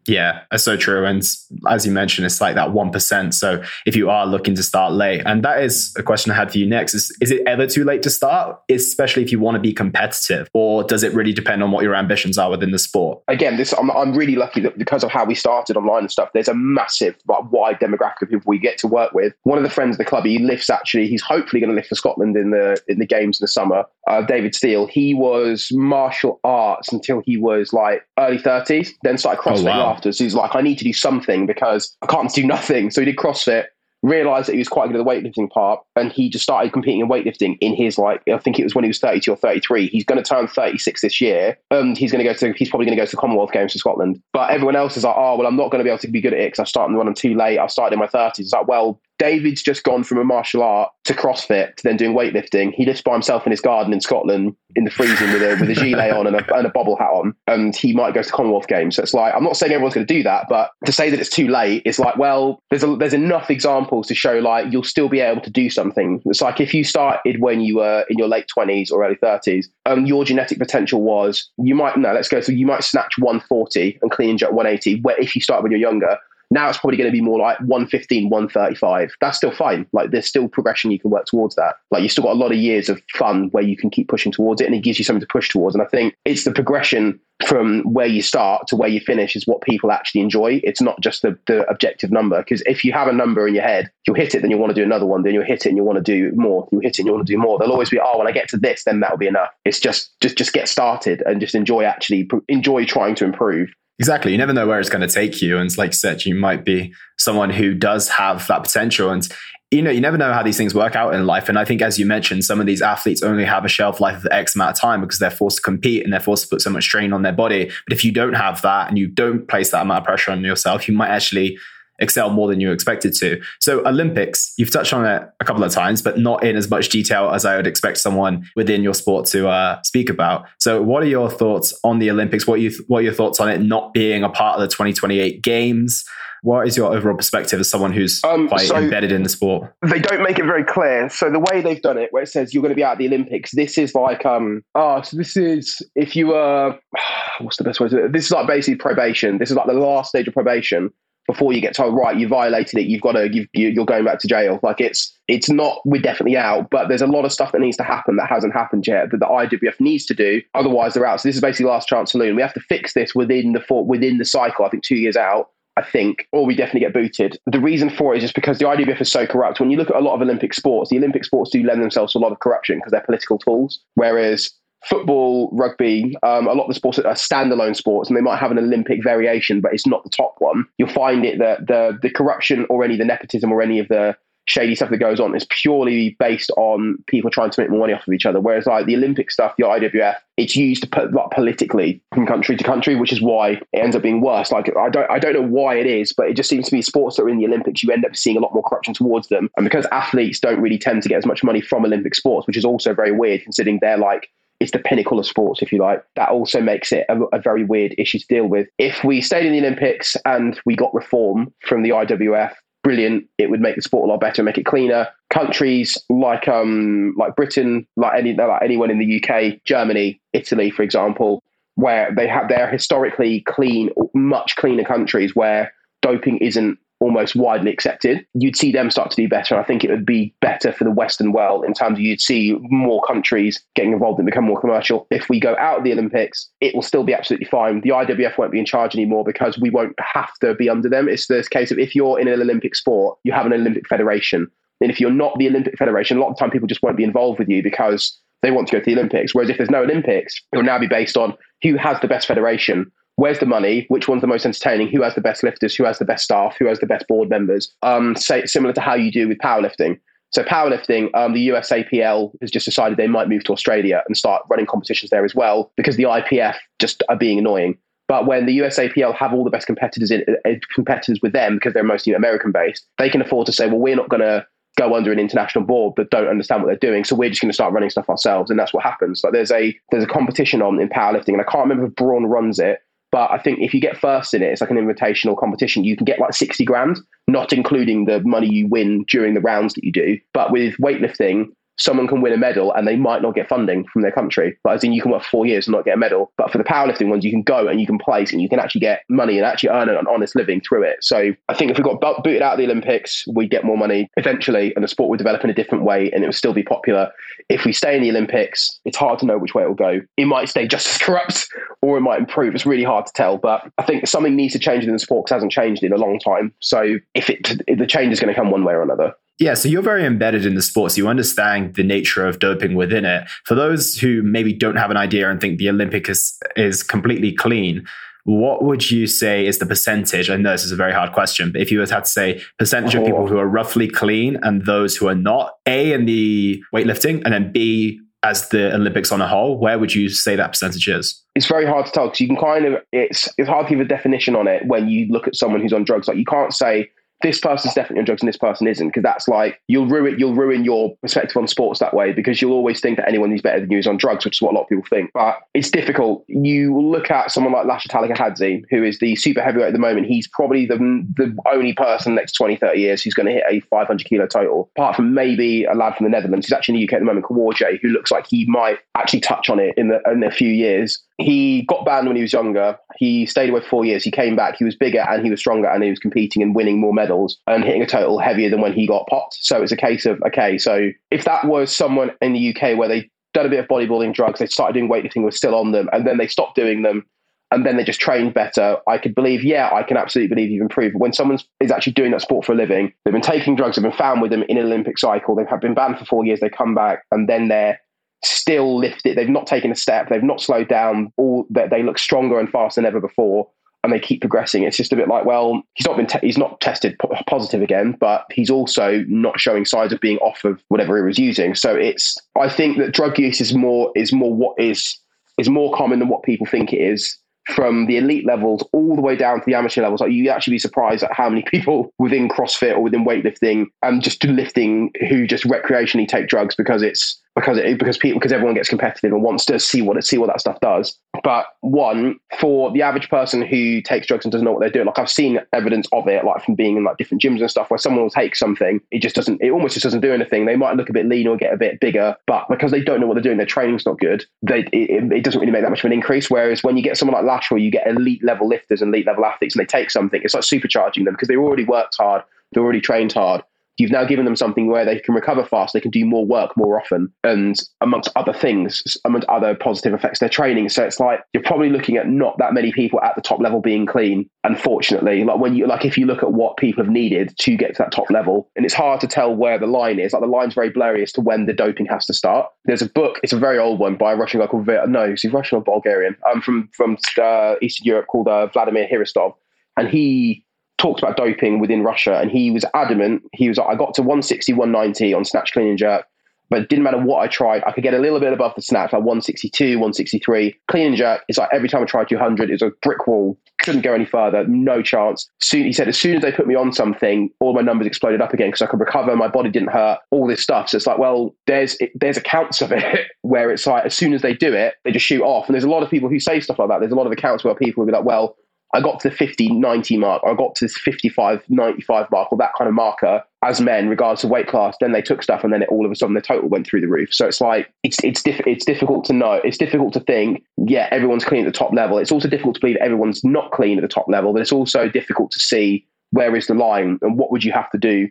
Yeah, that's so true. And as you mentioned, it's like that 1%. So if you are looking to start late, and that is a question I had for you next is, is it ever too late to start, especially if you want to be competitive? Or does it really depend on what your ambitions are within the sport? Again, this I'm, I'm really lucky that because of how we started online and stuff. There's a massive, like, wide demographic of people we get to work with. One of the friends of the club, he lifts actually. He's hopefully going to lift for Scotland in the in the games in the summer. Uh, David Steele. He was martial arts until he was like early 30s. Then started CrossFit wow. After. So he's like, I need to do something because I can't do nothing. So he did CrossFit. Realized that he was quite good at the weightlifting part, and he just started competing in weightlifting in his like I think it was when he was 32 or 33. He's going to turn 36 this year, and he's going to go to he's probably going to go to the Commonwealth Games for Scotland. But everyone else is like, oh well, I'm not going to be able to be good at it because I started when I'm too late. I started in my 30s. It's like, well, David's just gone from a martial art to CrossFit to then doing weightlifting. He lives by himself in his garden in Scotland in the freezing with a with a gilet on and a, and a bobble hat on, and he might go to Commonwealth Games. So it's like I'm not saying everyone's going to do that, but to say that it's too late, it's like well, there's a, there's enough examples to show like you'll still be able to do something. It's like if you started when you were in your late 20s or early 30s, um, your genetic potential was you might no, let's go. So you might snatch 140 and clean and jerk 180. Where if you start when you're younger, now it's probably going to be more like 115, 135. That's still fine. Like there's still progression you can work towards that. Like you've still got a lot of years of fun where you can keep pushing towards it and it gives you something to push towards. And I think it's the progression from where you start to where you finish is what people actually enjoy. It's not just the, the objective number. Because if you have a number in your head, you'll hit it, then you'll want to do another one, then you'll hit it and you'll want to do more. You'll hit it and you want to do more. There'll always be, oh, when I get to this, then that'll be enough. It's just just just get started and just enjoy actually enjoy trying to improve. Exactly. You never know where it's going to take you. And like you said, you might be someone who does have that potential. And you know, you never know how these things work out in life. And I think, as you mentioned, some of these athletes only have a shelf life of X amount of time because they're forced to compete and they're forced to put so much strain on their body. But if you don't have that and you don't place that amount of pressure on yourself, you might actually excel more than you expected to. So Olympics, you've touched on it a couple of times, but not in as much detail as I would expect someone within your sport to uh, speak about. So what are your thoughts on the Olympics? What you, what are your thoughts on it not being a part of the 2028 games? What is your overall perspective as someone who's um, quite so embedded in the sport? They don't make it very clear. So the way they've done it, where it says you're going to be out at the Olympics, this is like, um, oh, so this is if you were, what's the best way to do it? This is like basically probation. This is like the last stage of probation before you get told right you violated it you've got to you've, you're going back to jail like it's it's not we're definitely out but there's a lot of stuff that needs to happen that hasn't happened yet that the IWF needs to do otherwise they're out so this is basically last chance saloon we have to fix this within the within the cycle I think two years out I think, or we definitely get booted. The reason for it is just because the IWF is so corrupt. When you look at a lot of Olympic sports, the Olympic sports do lend themselves to a lot of corruption because they're political tools. Whereas football, rugby, um, a lot of the sports are standalone sports, and they might have an Olympic variation, but it's not the top one. You'll find it that the the corruption or any of the nepotism or any of the shady stuff that goes on is purely based on people trying to make more money off of each other. Whereas like the Olympic stuff, the IWF, it's used to put like politically from country to country, which is why it ends up being worse. Like I don't I don't know why it is, but it just seems to be sports that are in the Olympics, you end up seeing a lot more corruption towards them. And because athletes don't really tend to get as much money from Olympic sports, which is also very weird considering they're like it's the pinnacle of sports, if you like. That also makes it a, a, very weird issue to deal with. If we stayed in the Olympics and we got reform from the IWF, brilliant. It would make the sport a lot better, make it cleaner. Countries like um like Britain, like any like anyone in the UK, Germany, Italy, for example, where they have they're historically clean, much cleaner countries where doping isn't almost widely accepted, you'd see them start to do better. I think it would be better for the Western world in terms of you'd see more countries getting involved and become more commercial. If we go out of the Olympics, it will still be absolutely fine. The IWF won't be in charge anymore because we won't have to be under them. It's this case of if you're in an Olympic sport, you have an Olympic federation. And if you're not the Olympic federation, a lot of time people just won't be involved with you because they want to go to the Olympics. Whereas if there's no Olympics, it will now be based on who has the best federation where's the money? Which one's the most entertaining? Who has the best lifters? Who has the best staff? Who has the best board members? Um, say, similar to how you do with powerlifting. So powerlifting, um, the USAPL has just decided they might move to Australia and start running competitions there as well because the IPF just are being annoying. But when the USAPL have all the best competitors in, uh, competitors with them because they're mostly American based, they can afford to say, well, we're not going to go under an international board that don't understand what they're doing. So we're just going to start running stuff ourselves, and that's what happens. Like there's a there's a competition on in powerlifting, and I can't remember if Braun runs it, but I think if you get first in it, it's like an invitational competition. You can get like 60 grand, not including the money you win during the rounds that you do. But with weightlifting, someone can win a medal and they might not get funding from their country. But as in, you can work four years and not get a medal. But for the powerlifting ones, you can go and you can place and you can actually get money and actually earn an honest living through it. So I think if we got booted out of the Olympics, we'd get more money eventually and the sport would develop in a different way and it would still be popular. If we stay in the Olympics, it's hard to know which way it will go. It might stay just as corrupt or it might improve. It's really hard to tell. But I think something needs to change in the sport because it hasn't changed in a long time. So if it, the change is going to come one way or another. Yeah, so you're very embedded in the sports. You understand the nature of doping within it. For those who maybe don't have an idea and think the Olympic is is completely clean, what would you say is the percentage? I know this is a very hard question, but if you had to say percentage oh. of people oh. who are roughly clean and those who are not, A in the weightlifting, and then B as the Olympics on a whole, where would you say that percentage is? It's very hard to tell because you can kind of it's it's hard to give a definition on it when you look at someone who's on drugs. Like you can't say this person's definitely on drugs and this person isn't because that's like you'll ruin you'll ruin your perspective on sports that way because you'll always think that anyone who's better than you is on drugs, which is what a lot of people think. But it's difficult. You look at someone like Lasha Talakhadze, who is the super heavyweight at the moment. He's probably the the only person next 20, 30 years who's going to hit a 500 kilo total, apart from maybe a lad from the Netherlands who's actually in the UK at the moment, Kuworge, who looks like he might actually touch on it in the in a few years he got banned when he was younger. He stayed away for four years. He came back. He was bigger and he was stronger and he was competing and winning more medals and hitting a total heavier than when he got popped. So it's a case of, okay, so if that was someone in the UK where they done a bit of bodybuilding drugs, they started doing weightlifting, was still on them, and then they stopped doing them and then they just trained better, I could believe, yeah, I can absolutely believe you've improved. But when someone is actually doing that sport for a living, they've been taking drugs, they've been found with them in an Olympic cycle, they've been banned for four years, they come back, and then they're still lifted. They've not taken a step. They've not slowed down. All that they look stronger and faster than ever before, and they keep progressing. It's just a bit like, well, he's not been te- he's not tested positive again, but he's also not showing signs of being off of whatever he was using. So it's I think that drug use is more is more what is is more common than what people think it is from the elite levels all the way down to the amateur levels. Like you actually be surprised at how many people within CrossFit or within weightlifting and just lifting who just recreationally take drugs because it's because it, because people because everyone gets competitive and wants to see what it, see what that stuff does. But one for the average person who takes drugs and doesn't know what they're doing, like I've seen evidence of it, like from being in like different gyms and stuff, where someone will take something, it just doesn't, it almost just doesn't do anything. They might look a bit lean or get a bit bigger, but because they don't know what they're doing, their training's not good. They it, it doesn't really make that much of an increase. Whereas when you get someone like Lashley, you get elite level lifters and elite level athletes, and they take something, it's like supercharging them because they already worked hard, they already trained hard You've now given them something where they can recover fast, they can do more work more often, and amongst other things, amongst other positive effects, their training. So it's like you're probably looking at not that many people at the top level being clean. Unfortunately, like when you like if you look at what people have needed to get to that top level, and it's hard to tell where the line is. Like the line's very blurry as to when the doping has to start. There's a book, it's a very old one by a Russian guy called no, he's Russian or Bulgarian. I'm um, from from uh, Eastern Europe called uh, Vladimir Hristov, and he talked about doping within Russia, and he was adamant. He was like, I got to 160, 190 on snatch, clean, and jerk, but it didn't matter what I tried. I could get a little bit above the snatch, like 162, 163. Clean and jerk, it's like every time I tried 200, it was a brick wall. Couldn't go any further, no chance. Soon, he said, as soon as they put me on something, all my numbers exploded up again because I could recover, my body didn't hurt, all this stuff. So it's like, well, there's there's accounts of it where it's like as soon as they do it, they just shoot off. And there's a lot of people who say stuff like that. There's a lot of accounts where people will be like, well, I got to the 50, 90 mark, I got to this 55, 95 mark, or that kind of marker as men, regardless of weight class. Then they took stuff, and then it, all of a sudden the total went through the roof. So it's like it's it's diff- it's difficult to know. It's difficult to think. Yeah, everyone's clean at the top level. It's also difficult to believe everyone's not clean at the top level. But it's also difficult to see where is the line and what would you have to do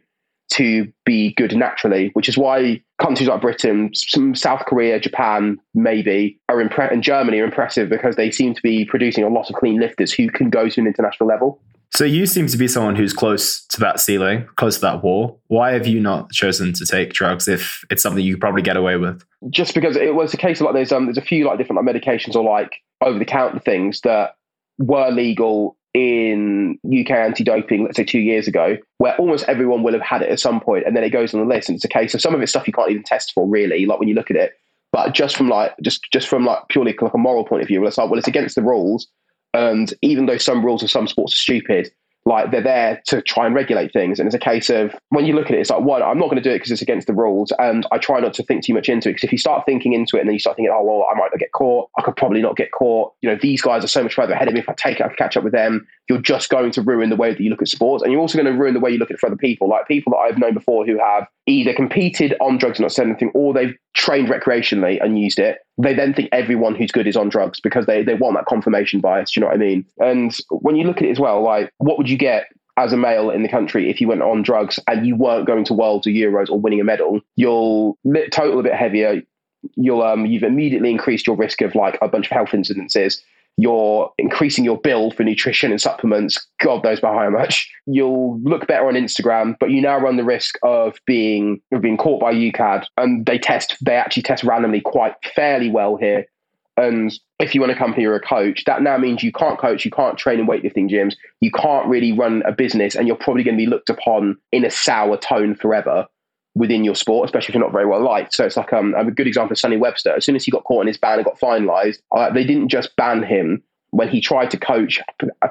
to be good naturally, which is why countries like Britain, some South Korea, Japan, maybe, are impre- and Germany are impressive because they seem to be producing a lot of clean lifters who can go to an international level. So you seem to be someone who's close to that ceiling, close to that wall. Why have you not chosen to take drugs if it's something you could probably get away with? Just because it was a case of like there's um there's a few like different like medications or like over the counter things that were legal in UK anti-doping, let's say two years ago, where almost everyone will have had it at some point, and then it goes on the list, and it's a case of some of it's stuff you can't even test for, really. Like when you look at it, but just from like just just from like purely like a moral point of view, it's like well, it's against the rules, and even though some rules of some sports are stupid, like they're there to try and regulate things. And it's a case of when you look at it, it's like, one, I'm not going to do it because it's against the rules. And I try not to think too much into it because if you start thinking into it and then you start thinking, oh, well, I might not get caught. I could probably not get caught. You know, these guys are so much further ahead of me. If I take it, I catch up with them. You're just going to ruin the way that you look at sports. And you're also going to ruin the way you look at it for other people. Like people that I've known before who have either competed on drugs and not said anything, or they've trained recreationally and used it. They then think everyone who's good is on drugs because they, they want that confirmation bias. Do you know what I mean? And when you look at it as well, like what would you get as a male in the country, if you went on drugs and you weren't going to worlds or Euros or winning a medal, you'll total a bit heavier. You'll um, you've immediately increased your risk of like a bunch of health incidences. You're increasing your bill for nutrition and supplements. God knows by how much. You'll look better on Instagram, but you now run the risk of being of being caught by UKAD. And they test. They actually test randomly quite fairly well here and if you want a company or a coach, that now means you can't coach, you can't train in weightlifting gyms, you can't really run a business, and you're probably going to be looked upon in a sour tone forever within your sport, especially if you're not very well liked. So it's like um, a good example of Sonny Webster. As soon as he got caught in his ban and got finalised, uh, they didn't just ban him when he tried to coach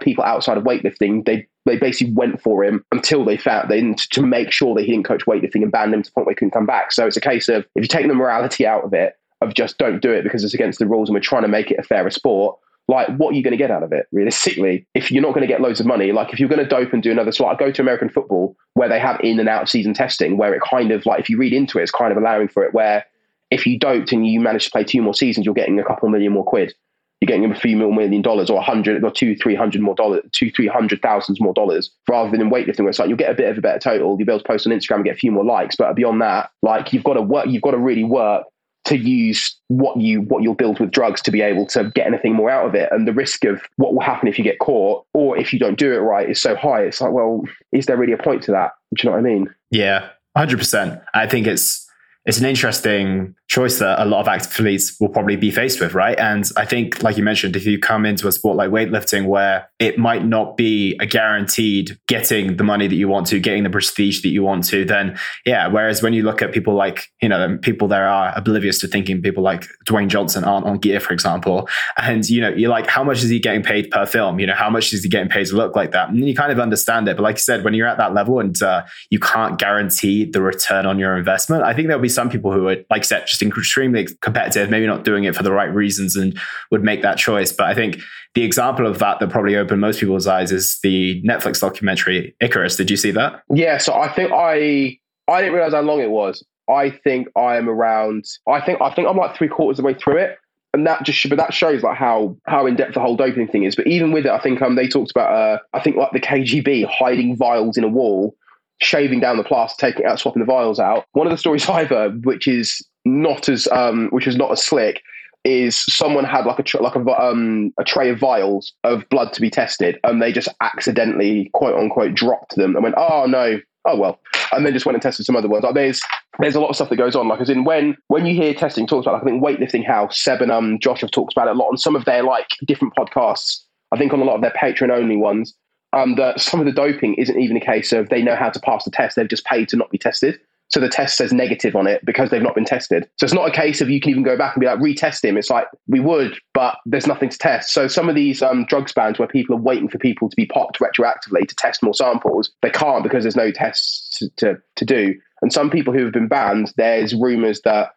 people outside of weightlifting. They they basically went for him until they found they to make sure that he didn't coach weightlifting and banned him to the point where he couldn't come back. So it's a case of if you take the morality out of it of just don't do it because it's against the rules and we're trying to make it a fairer sport like what are you going to get out of it realistically if you're not going to get loads of money? Like if you're going to dope and do another sport like go to american football where they have in and out season testing where it kind of like if you read into it it's kind of allowing for it where if you doped and you manage to play two more seasons you're getting a couple million more quid. You're getting a few million dollars or a hundred or two three hundred more dollars two three hundred thousands more dollars rather than in weightlifting where it's like you'll get a bit of a better total. You'll be able to post on instagram and get a few more likes but beyond that like you've got to work you've got to really work to use what you what you'll build with drugs to be able to get anything more out of it. And the risk of what will happen if you get caught or if you don't do it right is so high. It's like well is there really a point to that? Do you know what i mean? Yeah 100% i think it's it's an interesting choice that a lot of athletes will probably be faced with, right? And I think, like you mentioned, if you come into a sport like weightlifting where it might not be a guaranteed getting the money that you want to, getting the prestige that you want to, then yeah. Whereas when you look at people like, you know, people there are oblivious to thinking people like Dwayne Johnson aren't on gear, for example. And, you know, you're like, how much is he getting paid per film? You know, how much is he getting paid to look like that? And you kind of understand it. But like you said, when you're at that level and uh, you can't guarantee the return on your investment, I think there'll be some people who are, like I said, just extremely competitive, maybe not doing it for the right reasons and would make that choice. But I think the example of that that probably opened most people's eyes is the Netflix documentary Icarus. Did you see that? Yeah, so I think I I didn't realize how long it was. I think I am around I think I think I'm like three quarters of the way through it. And that just but that shows like how how in depth the whole doping thing is. But even with it, I think um they talked about uh I think like the KGB hiding vials in a wall shaving down the plaster, taking out, swapping the vials out. One of the stories I've heard, which is not as um, which is not as slick, is someone had like a tr- like a um, a tray of vials of blood to be tested, and they just accidentally quote unquote dropped them and went, oh no. Oh well, and then just went and tested some other ones. Like there's there's a lot of stuff that goes on. Like as in when when you hear testing talks about, like I think weightlifting house, Seb and um Josh have talked about it a lot on some of their like different podcasts. I think on a lot of their Patreon only ones um, that some of the doping isn't even a case of they know how to pass the test; they've just paid to not be tested. So the test says negative on it because they've not been tested. So it's not a case of you can even go back and be like retest him. It's like we would, but there's nothing to test. So some of these um, drugs bans where people are waiting for people to be popped retroactively to test more samples, they can't because there's no tests to, to, to do. And some people who have been banned, there's rumours that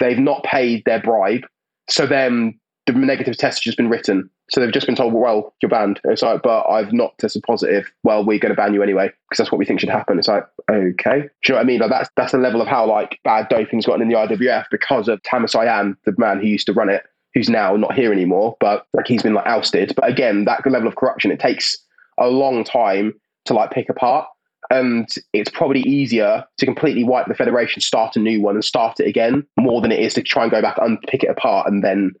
they've not paid their bribe. So then the negative test has just been written. So they've just been told, well, you're banned. It's like, but I've not tested positive. Well, we're going to ban you anyway because that's what we think should happen. It's like, okay, do you know what I mean? Like that's that's the level of how like bad doping's gotten in the IWF because of Tamás Aján, the man who used to run it, who's now not here anymore. But like he's been like ousted. But again, that level of corruption, it takes a long time to like pick apart. And it's probably easier to completely wipe the federation, start a new one, and start it again more than it is to try and go back and pick it apart and then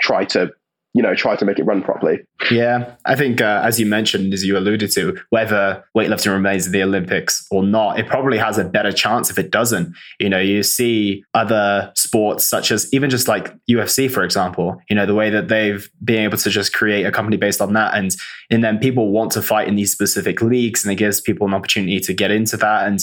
try to you know, try to make it run properly. Yeah, I think uh, as you mentioned, as you alluded to, whether weightlifting remains in the Olympics or not, it probably has a better chance if it doesn't. You know, you see other sports such as even just like UFC, for example. You know, the way that they've been able to just create a company based on that, and and then people want to fight in these specific leagues, and it gives people an opportunity to get into that. And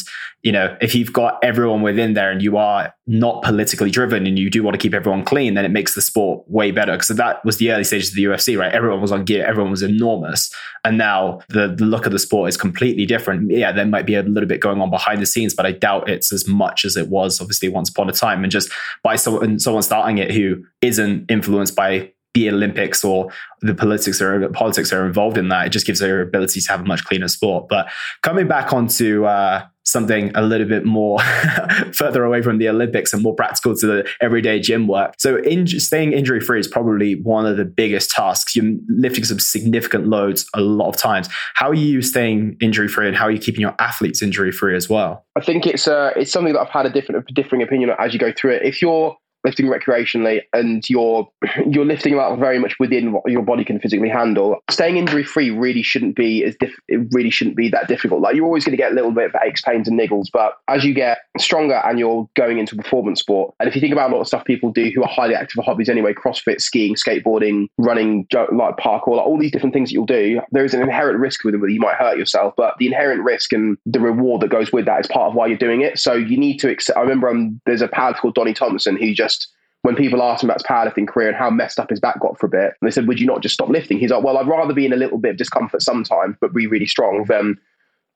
you know, if you've got everyone within there and you are not politically driven and you do want to keep everyone clean, then it makes the sport way better. Because that was the early stages of the UFC, right? Everyone was on gear, everyone was enormous. And now the, the look of the sport is completely different. Yeah, there might be a little bit going on behind the scenes, but I doubt it's as much as it was obviously once upon a time. And just by someone, someone starting it who isn't influenced by the Olympics or the politics or politics are involved in that, it just gives their ability to have a much cleaner sport. But coming back onto uh, something a little bit more further away from the Olympics and more practical to the everyday gym work. So in, staying injury free is probably one of the biggest tasks. You're lifting some significant loads a lot of times. How are you staying injury free and how are you keeping your athletes injury free as well? I think it's uh, it's something that I've had a different differing opinion as you go through it. If you're lifting recreationally and you're you're lifting about very much within what your body can physically handle. Staying injury free really shouldn't be as diff- it really shouldn't be that difficult. Like you're always going to get a little bit of aches pains and niggles but as you get stronger and you're going into performance sport and if you think about a lot of stuff people do who are highly active for hobbies anyway crossfit skiing skateboarding running like parkour like all these different things that you'll do there is an inherent risk with it where you might hurt yourself but the inherent risk and the reward that goes with that is part of why you're doing it. So you need to accept i remember um, there's a powerlifter called donnie thompson who just when people asked him about his powerlifting career and how messed up his back got for a bit, they said, "Would you not just stop lifting?" He's like, "Well, I'd rather be in a little bit of discomfort sometimes, but be really strong than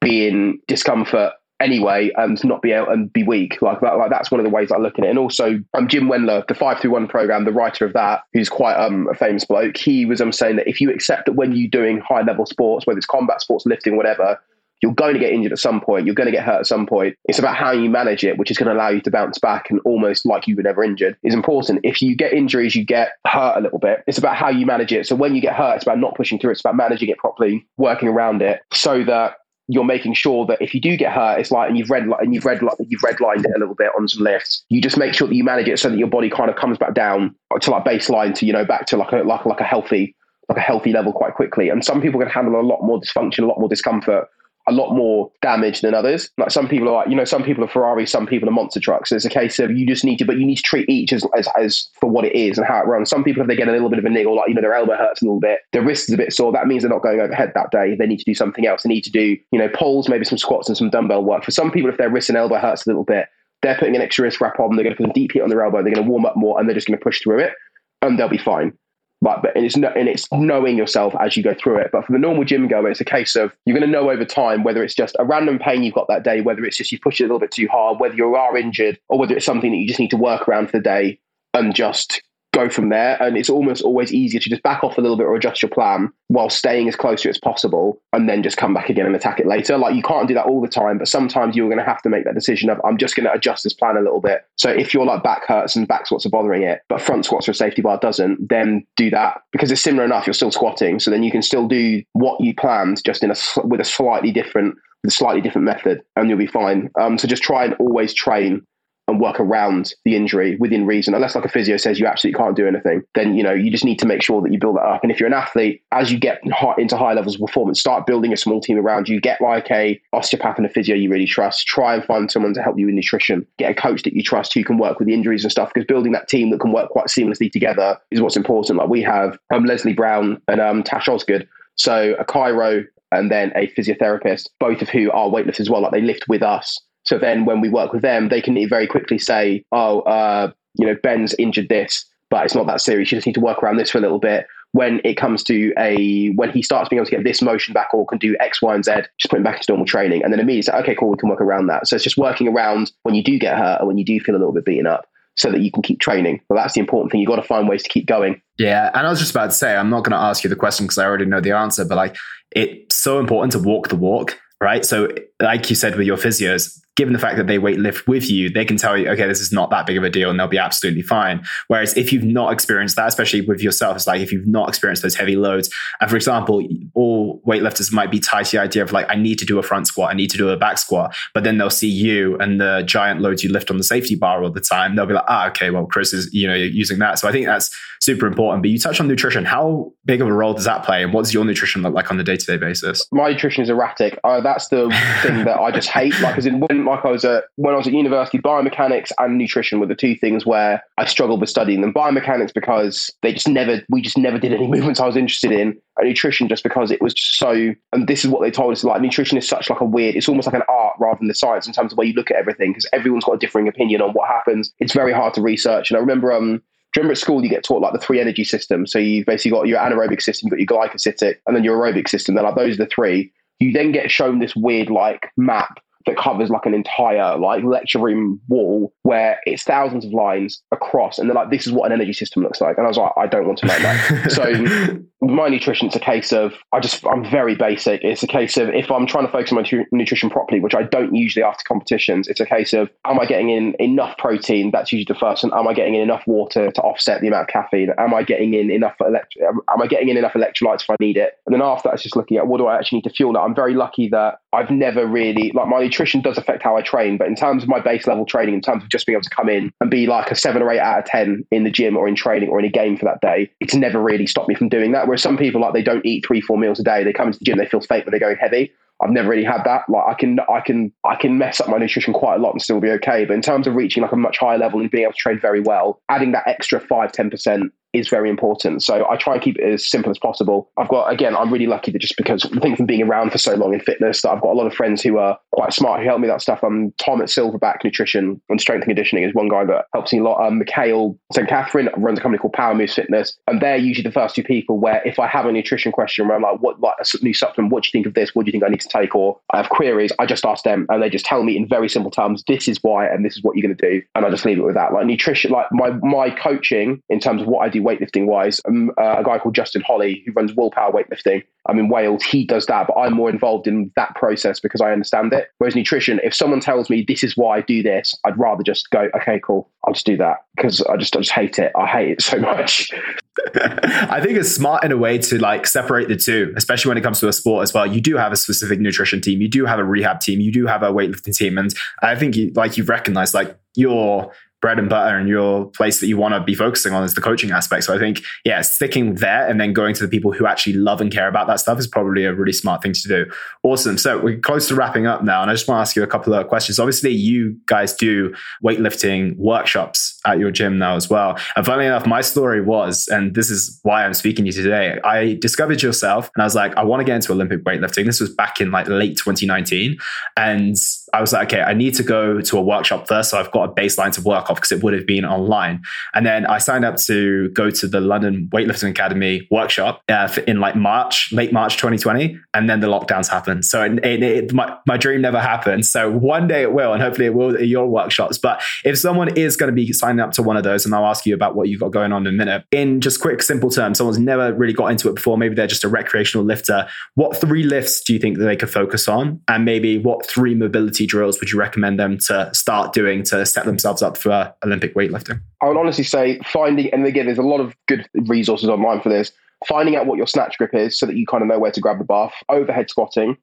be in discomfort anyway and not be able and be weak. Like that, like that's one of the ways I look at it. And also, um, Jim Wendler, the five through one program, the writer of that, who's quite um a famous bloke, he was um saying that if you accept that when you're doing high level sports, whether it's combat sports, lifting, whatever, you're going to get injured at some point. You're going to get hurt at some point. It's about how you manage it, which is going to allow you to bounce back and almost like you were never injured is important. If you get injuries, you get hurt a little bit. It's about how you manage it. So when you get hurt, it's about not pushing through. It's about managing it properly, working around it so that you're making sure that if you do get hurt, it's like, and you've read, and you've read, you've redlined it a little bit on some lifts. You just make sure that you manage it so that your body kind of comes back down to like baseline to you know back to like a like like a healthy like a healthy level quite quickly. And some people can handle a lot more dysfunction, a lot more discomfort a lot more damage than others. Like some people are you know, some people are Ferrari, some people are monster trucks. So it's a case of you just need to, but you need to treat each as, as, as for what it is and how it runs. Some people, if they get a little bit of a niggle, like, you know, their elbow hurts a little bit, their wrist is a bit sore, that means they're not going overhead that day. They need to do something else. They need to do, you know, pulls, maybe some squats and some dumbbell work. For some people, if their wrist and elbow hurts a little bit, they're putting an extra wrist wrap on, they're going to put a deep heat on their elbow, they're going to warm up more, and they're just going to push through it, and they'll be fine. But, but and it's no, and it's knowing yourself as you go through it. But for the normal gym goer, it's a case of you're going to know over time whether it's just a random pain you've got that day, whether it's just you push it a little bit too hard, whether you are injured, or whether it's something that you just need to work around for the day and just go from there. And it's almost always easier to just back off a little bit or adjust your plan while staying as close to it as possible and then just come back again and attack it later. Like you can't do that all the time, but sometimes you're going to have to make that decision of I'm just going to adjust this plan a little bit. So if your like back hurts and back squats are bothering it, but front squats or a safety bar doesn't, then do that because it's similar enough. You're still squatting, so then you can still do what you planned, just in a with a slightly different with a slightly different method, and you'll be fine. Um, so just try and always train and work around the injury within reason. Unless like a physio says you absolutely can't do anything, then you know you just need to make sure that you build that up. And if you're an athlete, as you get into high levels of performance, start building a small team around you. Get like a osteopath and a physio you really trust. Try and find someone to help you with nutrition. Get a coach that you trust who can work with the injuries and stuff. Because building that team that can work quite seamlessly together is what's important. Like we have um, Leslie Brown and um, Tash Osgood. So a chiro and then a physiotherapist, both of who are weightlifters as well. Like they lift with us so then when we work with them, they can very quickly say, oh, uh, you know, Ben's injured this, but it's not that serious. You just need to work around this for a little bit. When it comes to a, when he starts being able to get this motion back or can do X, Y, and Z, just put him back into normal training. And then immediately say, okay, cool, we can work around that. So it's just working around when you do get hurt or when you do feel a little bit beaten up so that you can keep training. Well, that's the important thing. You've got to find ways to keep going. Yeah. And I was just about to say, I'm not going to ask you the question because I already know the answer, but like, it's so important to walk the walk, right? So, like you said with your physios, given the fact that they weight lift with you, they can tell you, okay, this is not that big of a deal and they'll be absolutely fine. Whereas if you've not experienced that, especially with yourself, it's like if you've not experienced those heavy loads, and for example, all weightlifters might be tied to the idea of like, I need to do a front squat, I need to do a back squat, but then they'll see you and the giant loads you lift on the safety bar all the time. They'll be like, ah, okay, well, Khrys is, you know, using that. So I think that's super important. But you touch on nutrition. How big of a role does that play? And what does your nutrition look like on a day to day basis? My nutrition is erratic. Uh, that's the thing that I just hate. Like, in, when, like I was at, when I was at university, biomechanics and nutrition were the two things where I struggled with studying them. Biomechanics because they just never, we just never did any movements I was interested in. And nutrition just because it was just so, and this is what they told us, like nutrition is such like a weird, it's almost like an art rather than the science in terms of where you look at everything because everyone's got a differing opinion on what happens. It's very hard to research. And I remember, um, remember at school you get taught like the three energy systems? So you've basically got your anaerobic system, you've got your glycolytic, and then your aerobic system. They're like those are the three. You then get shown this weird like map that covers like an entire like lecture room wall where it's thousands of lines across and they're like this is what an energy system looks like. And i was like i don't want to know that. So my nutrition it's a case of i just i'm very basic. It's a case of if i'm trying to focus on my nutrition properly which i don't usually after competitions it's a case of am i getting in enough protein? That's usually the first and am i getting in enough water to offset the amount of caffeine? Am i getting in enough elect- am i getting in enough electrolytes if i need it? And then after that it's just looking at what do i actually need to fuel that? I'm very lucky that i've never really like my nutrition does affect how i train but in terms of my base level training in terms of just being able to come in and be like a seven or eight out of ten in the gym or in training or in a game for that day it's never really stopped me from doing that Whereas some people like they don't eat three, four meals a day. They come into the gym, they feel fake, but they're going heavy. I've never really had that. Like I can, I can, I can mess up my nutrition quite a lot and still be okay. But in terms of reaching like a much higher level and being able to train very well, adding that extra five, 10% is very important. So I try and keep it as simple as possible. I've got, again, I'm really lucky that just because I think from being around for so long in fitness that I've got a lot of friends who are quite smart who help me that stuff. I'm Tom at Silverback Nutrition and Strength and Conditioning is one guy that helps me a lot. Um, Mikhail St. Catherine runs a company called Power Moves Fitness. And they're usually the first two people where if I have a nutrition question where I'm like, what, like a new supplement, what do you think of this? What do you think I need to take? Or I have queries, I just ask them and they just tell me in very simple terms, this is why and this is what you're going to do. And I just leave it with that. Like nutrition, like my, my coaching in terms of what I do weightlifting wise um, uh, a guy called Justin Holly who runs Willpower Weightlifting. I'm in Wales. He does that, but I'm more involved in that process because I understand it. Whereas nutrition, if someone tells me this is why I do this, I'd rather just go, okay, cool, I'll just do that because I just I just hate it. I hate it so much. I think it's smart in a way to like separate the two, especially when it comes to a sport as well. You do have a specific nutrition team, you do have a rehab team, you do have a weightlifting team, and I think you, like you've recognized like your bread and butter and your place that you want to be focusing on is the coaching aspect. So I think, yeah, sticking there and then going to the people who actually love and care about that stuff is probably a really smart thing to do. Awesome. So we're close to wrapping up now. And I just want to ask you a couple of questions. Obviously, you guys do weightlifting workshops at your gym now as well. And funnily enough, my story was, and this is why I'm speaking to you today, I discovered yourself and I was like, I want to get into Olympic weightlifting. This was back in like late 2019. And I was like, okay, I need to go to a workshop first. So I've got a baseline to work because it would have been online. And then I signed up to go to the London Weightlifting Academy workshop uh, in like March, late March 2020. And then the lockdowns happened. So it, it, it, my, my dream never happened. So one day it will, and hopefully it will at your workshops. But if someone is going to be signing up to one of those, and I'll ask you about what you've got going on in a minute, in just quick, simple terms, someone's never really got into it before. Maybe they're just a recreational lifter. What three lifts do you think that they could focus on? And maybe what three mobility drills would you recommend them to start doing to set themselves up for Uh, Olympic weightlifting? I would honestly say finding, and again, there's a lot of good resources online for this. Finding out what your snatch grip is so that you kind of know where to grab the bar. Overhead squatting,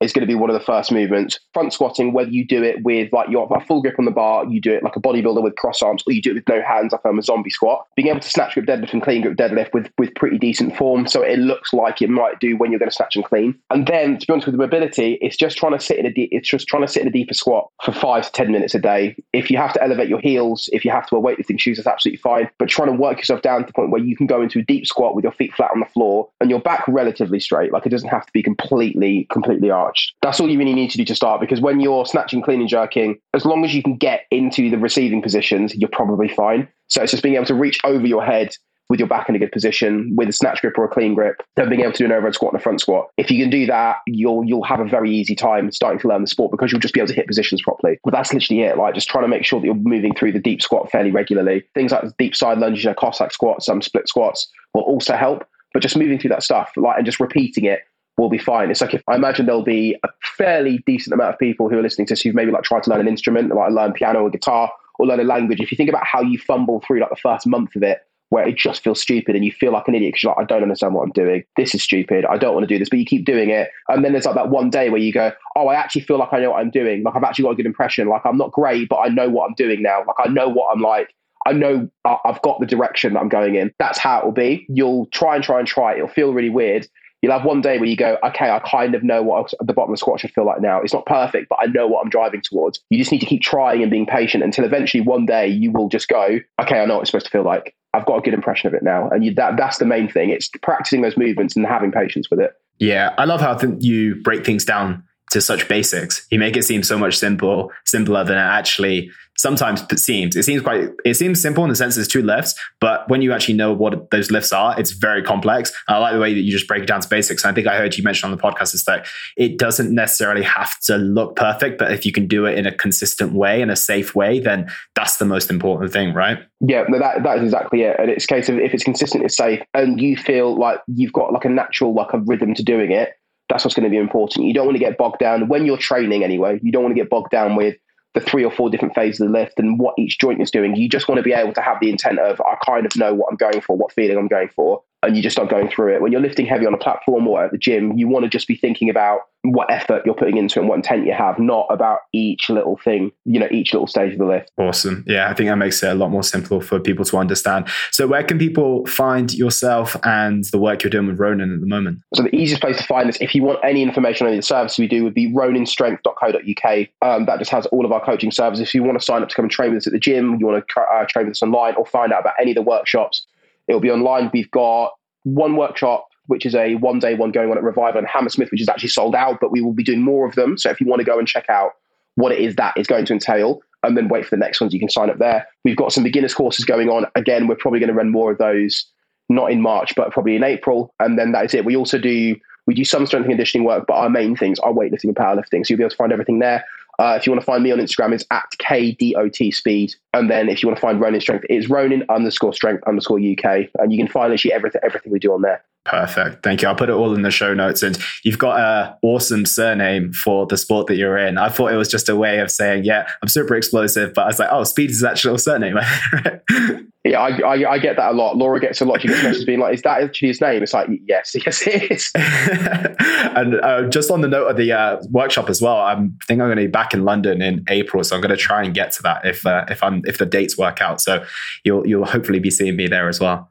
is going to be one of the first movements. Front squatting, whether you do it with like your full grip on the bar, you do it like a bodybuilder with cross arms, or you do it with no hands, like I'm a zombie squat. Being able to snatch grip deadlift and clean grip deadlift with with pretty decent form, so it looks like it might do when you're going to snatch and clean. And then, to be honest with the mobility, it's just trying to sit in a de- it's just trying to sit in a deeper squat for five to ten minutes a day. If you have to elevate your heels, if you have to wear weightlifting shoes, that's absolutely fine. But trying to work yourself down to the point where you can go into a deep squat with your feet flat on the floor and your back relatively straight, like it doesn't have to be completely completely arched. That's all you really need to do to start because when you're snatching, clean, and jerking, as long as you can get into the receiving positions, you're probably fine. So it's just being able to reach over your head with your back in a good position with a snatch grip or a clean grip, then being able to do an overhead squat and a front squat. If you can do that, you'll you'll have a very easy time starting to learn the sport because you'll just be able to hit positions properly. But that's literally it. Like just trying to make sure that you're moving through the deep squat fairly regularly. Things like deep side lunges, you Cossack squats, some split squats will also help. But just moving through that stuff, like and just repeating it we'll be fine. It's like if I imagine there'll be a fairly decent amount of people who are listening to this who've maybe like tried to learn an instrument, like learn piano or guitar or learn a language. If you think about how you fumble through like the first month of it, where it just feels stupid and you feel like an idiot because you're like, I don't understand what I'm doing. This is stupid. I don't want to do this, but you keep doing it. And then there's like that one day where you go, Oh, I actually feel like I know what I'm doing. Like I've actually got a good impression. Like I'm not great, but I know what I'm doing now. Like I know what I'm like. I know I've got the direction that I'm going in. That's how it will be. You'll try and try and try. It'll feel really weird. You'll have one day where you go, okay, I kind of know what the bottom of the squat should feel like now. It's not perfect, but I know what I'm driving towards. You just need to keep trying and being patient until eventually one day you will just go, okay, I know what it's supposed to feel like. I've got a good impression of it now. And you, that, that's the main thing. It's practicing those movements and having patience with it. Yeah, I love how th- you break things down to such basics. You make it seem so much simple, simpler than it actually sometimes it seems. It seems quite. It seems simple in the sense there's two lifts, but when you actually know what those lifts are, it's very complex. I like the way that you just break it down to basics. And I think I heard you mention on the podcast is that it doesn't necessarily have to look perfect, but if you can do it in a consistent way, in a safe way, then that's the most important thing, right? Yeah, that that is exactly it. And it's a case of if it's consistent, it's safe, and you feel like you've got like a natural like a rhythm to doing it that's what's going to be important. You don't want to get bogged down when you're training anyway. You don't want to get bogged down with the three or four different phases of the lift and what each joint is doing. You just want to be able to have the intent of, I kind of know what I'm going for, what feeling I'm going for, and you just start going through it. When you're lifting heavy on a platform or at the gym, you want to just be thinking about what effort you're putting into it and what intent you have, not about each little thing, you know, each little stage of the lift. Awesome. Yeah, I think that makes it a lot more simple for people to understand. So, where can people find yourself and the work you're doing with Ronin at the moment? So, the easiest place to find this, if you want any information on the service we do, would be roninstrength.co.uk. Um, that just has all of our coaching services. If you want to sign up to come and train with us at the gym, you want to uh, train with us online, or find out about any of the workshops, it'll be online. We've got one workshop which is a one day one going on at Reviver and Hammersmith, which is actually sold out, but we will be doing more of them. So if you want to go and check out what it is that is going to entail, and then wait for the next ones, you can sign up there. We've got some beginners courses going on. Again, we're probably going to run more of those, not in March, but probably in April. And then that is it. We also do we do some strength and conditioning work, but our main things are weightlifting and powerlifting. So you'll be able to find everything there. Uh, if you want to find me on Instagram, it's at KDOT Speed. And then if you want to find Ronin Strength, it's Ronin underscore strength underscore UK. And you can find literally everything, everything we do on there. Perfect. Thank you. I'll put it all in the show notes. And you've got an awesome surname for the sport that you're in. I thought it was just a way of saying, yeah, I'm super explosive, but I was like, oh, Speed is actually a surname. yeah, I, I, I, get that a lot. Laura gets a lot. She gets messages being like, is that actually his name? It's like, yes, yes, it is. and uh, just on the note of the uh, workshop as well, I'm, I think I'm going to be back in London in April. So I'm going to try and get to that if, uh, if I'm, if the dates work out. So you'll, you'll hopefully be seeing me there as well.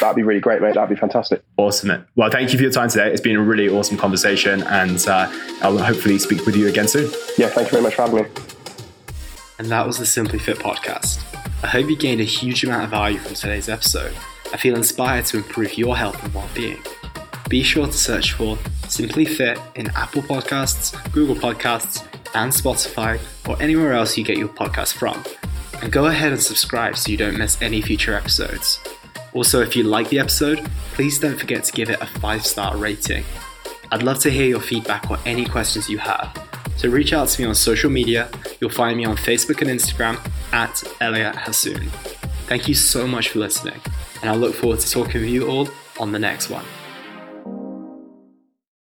That'd be really great, mate. That'd be fantastic. Awesome. Well, thank you for your time today. It's been a really awesome conversation, and uh, I'll hopefully speak with you again soon. Yeah, thank you very much for having me. And that was the Simply Fit podcast. I hope you gained a huge amount of value from today's episode. I feel inspired to improve your health and well-being. Be sure to search for Simply Fit in Apple Podcasts, Google Podcasts, and Spotify, or anywhere else you get your podcast from. And go ahead and subscribe so you don't miss any future episodes. Also, if you like the episode, please don't forget to give it a 5 star rating. I'd love to hear your feedback or any questions you have. So reach out to me on social media. You'll find me on Facebook and Instagram at Elliot Hasoon. Thank you so much for listening, and I look forward to talking with you all on the next one.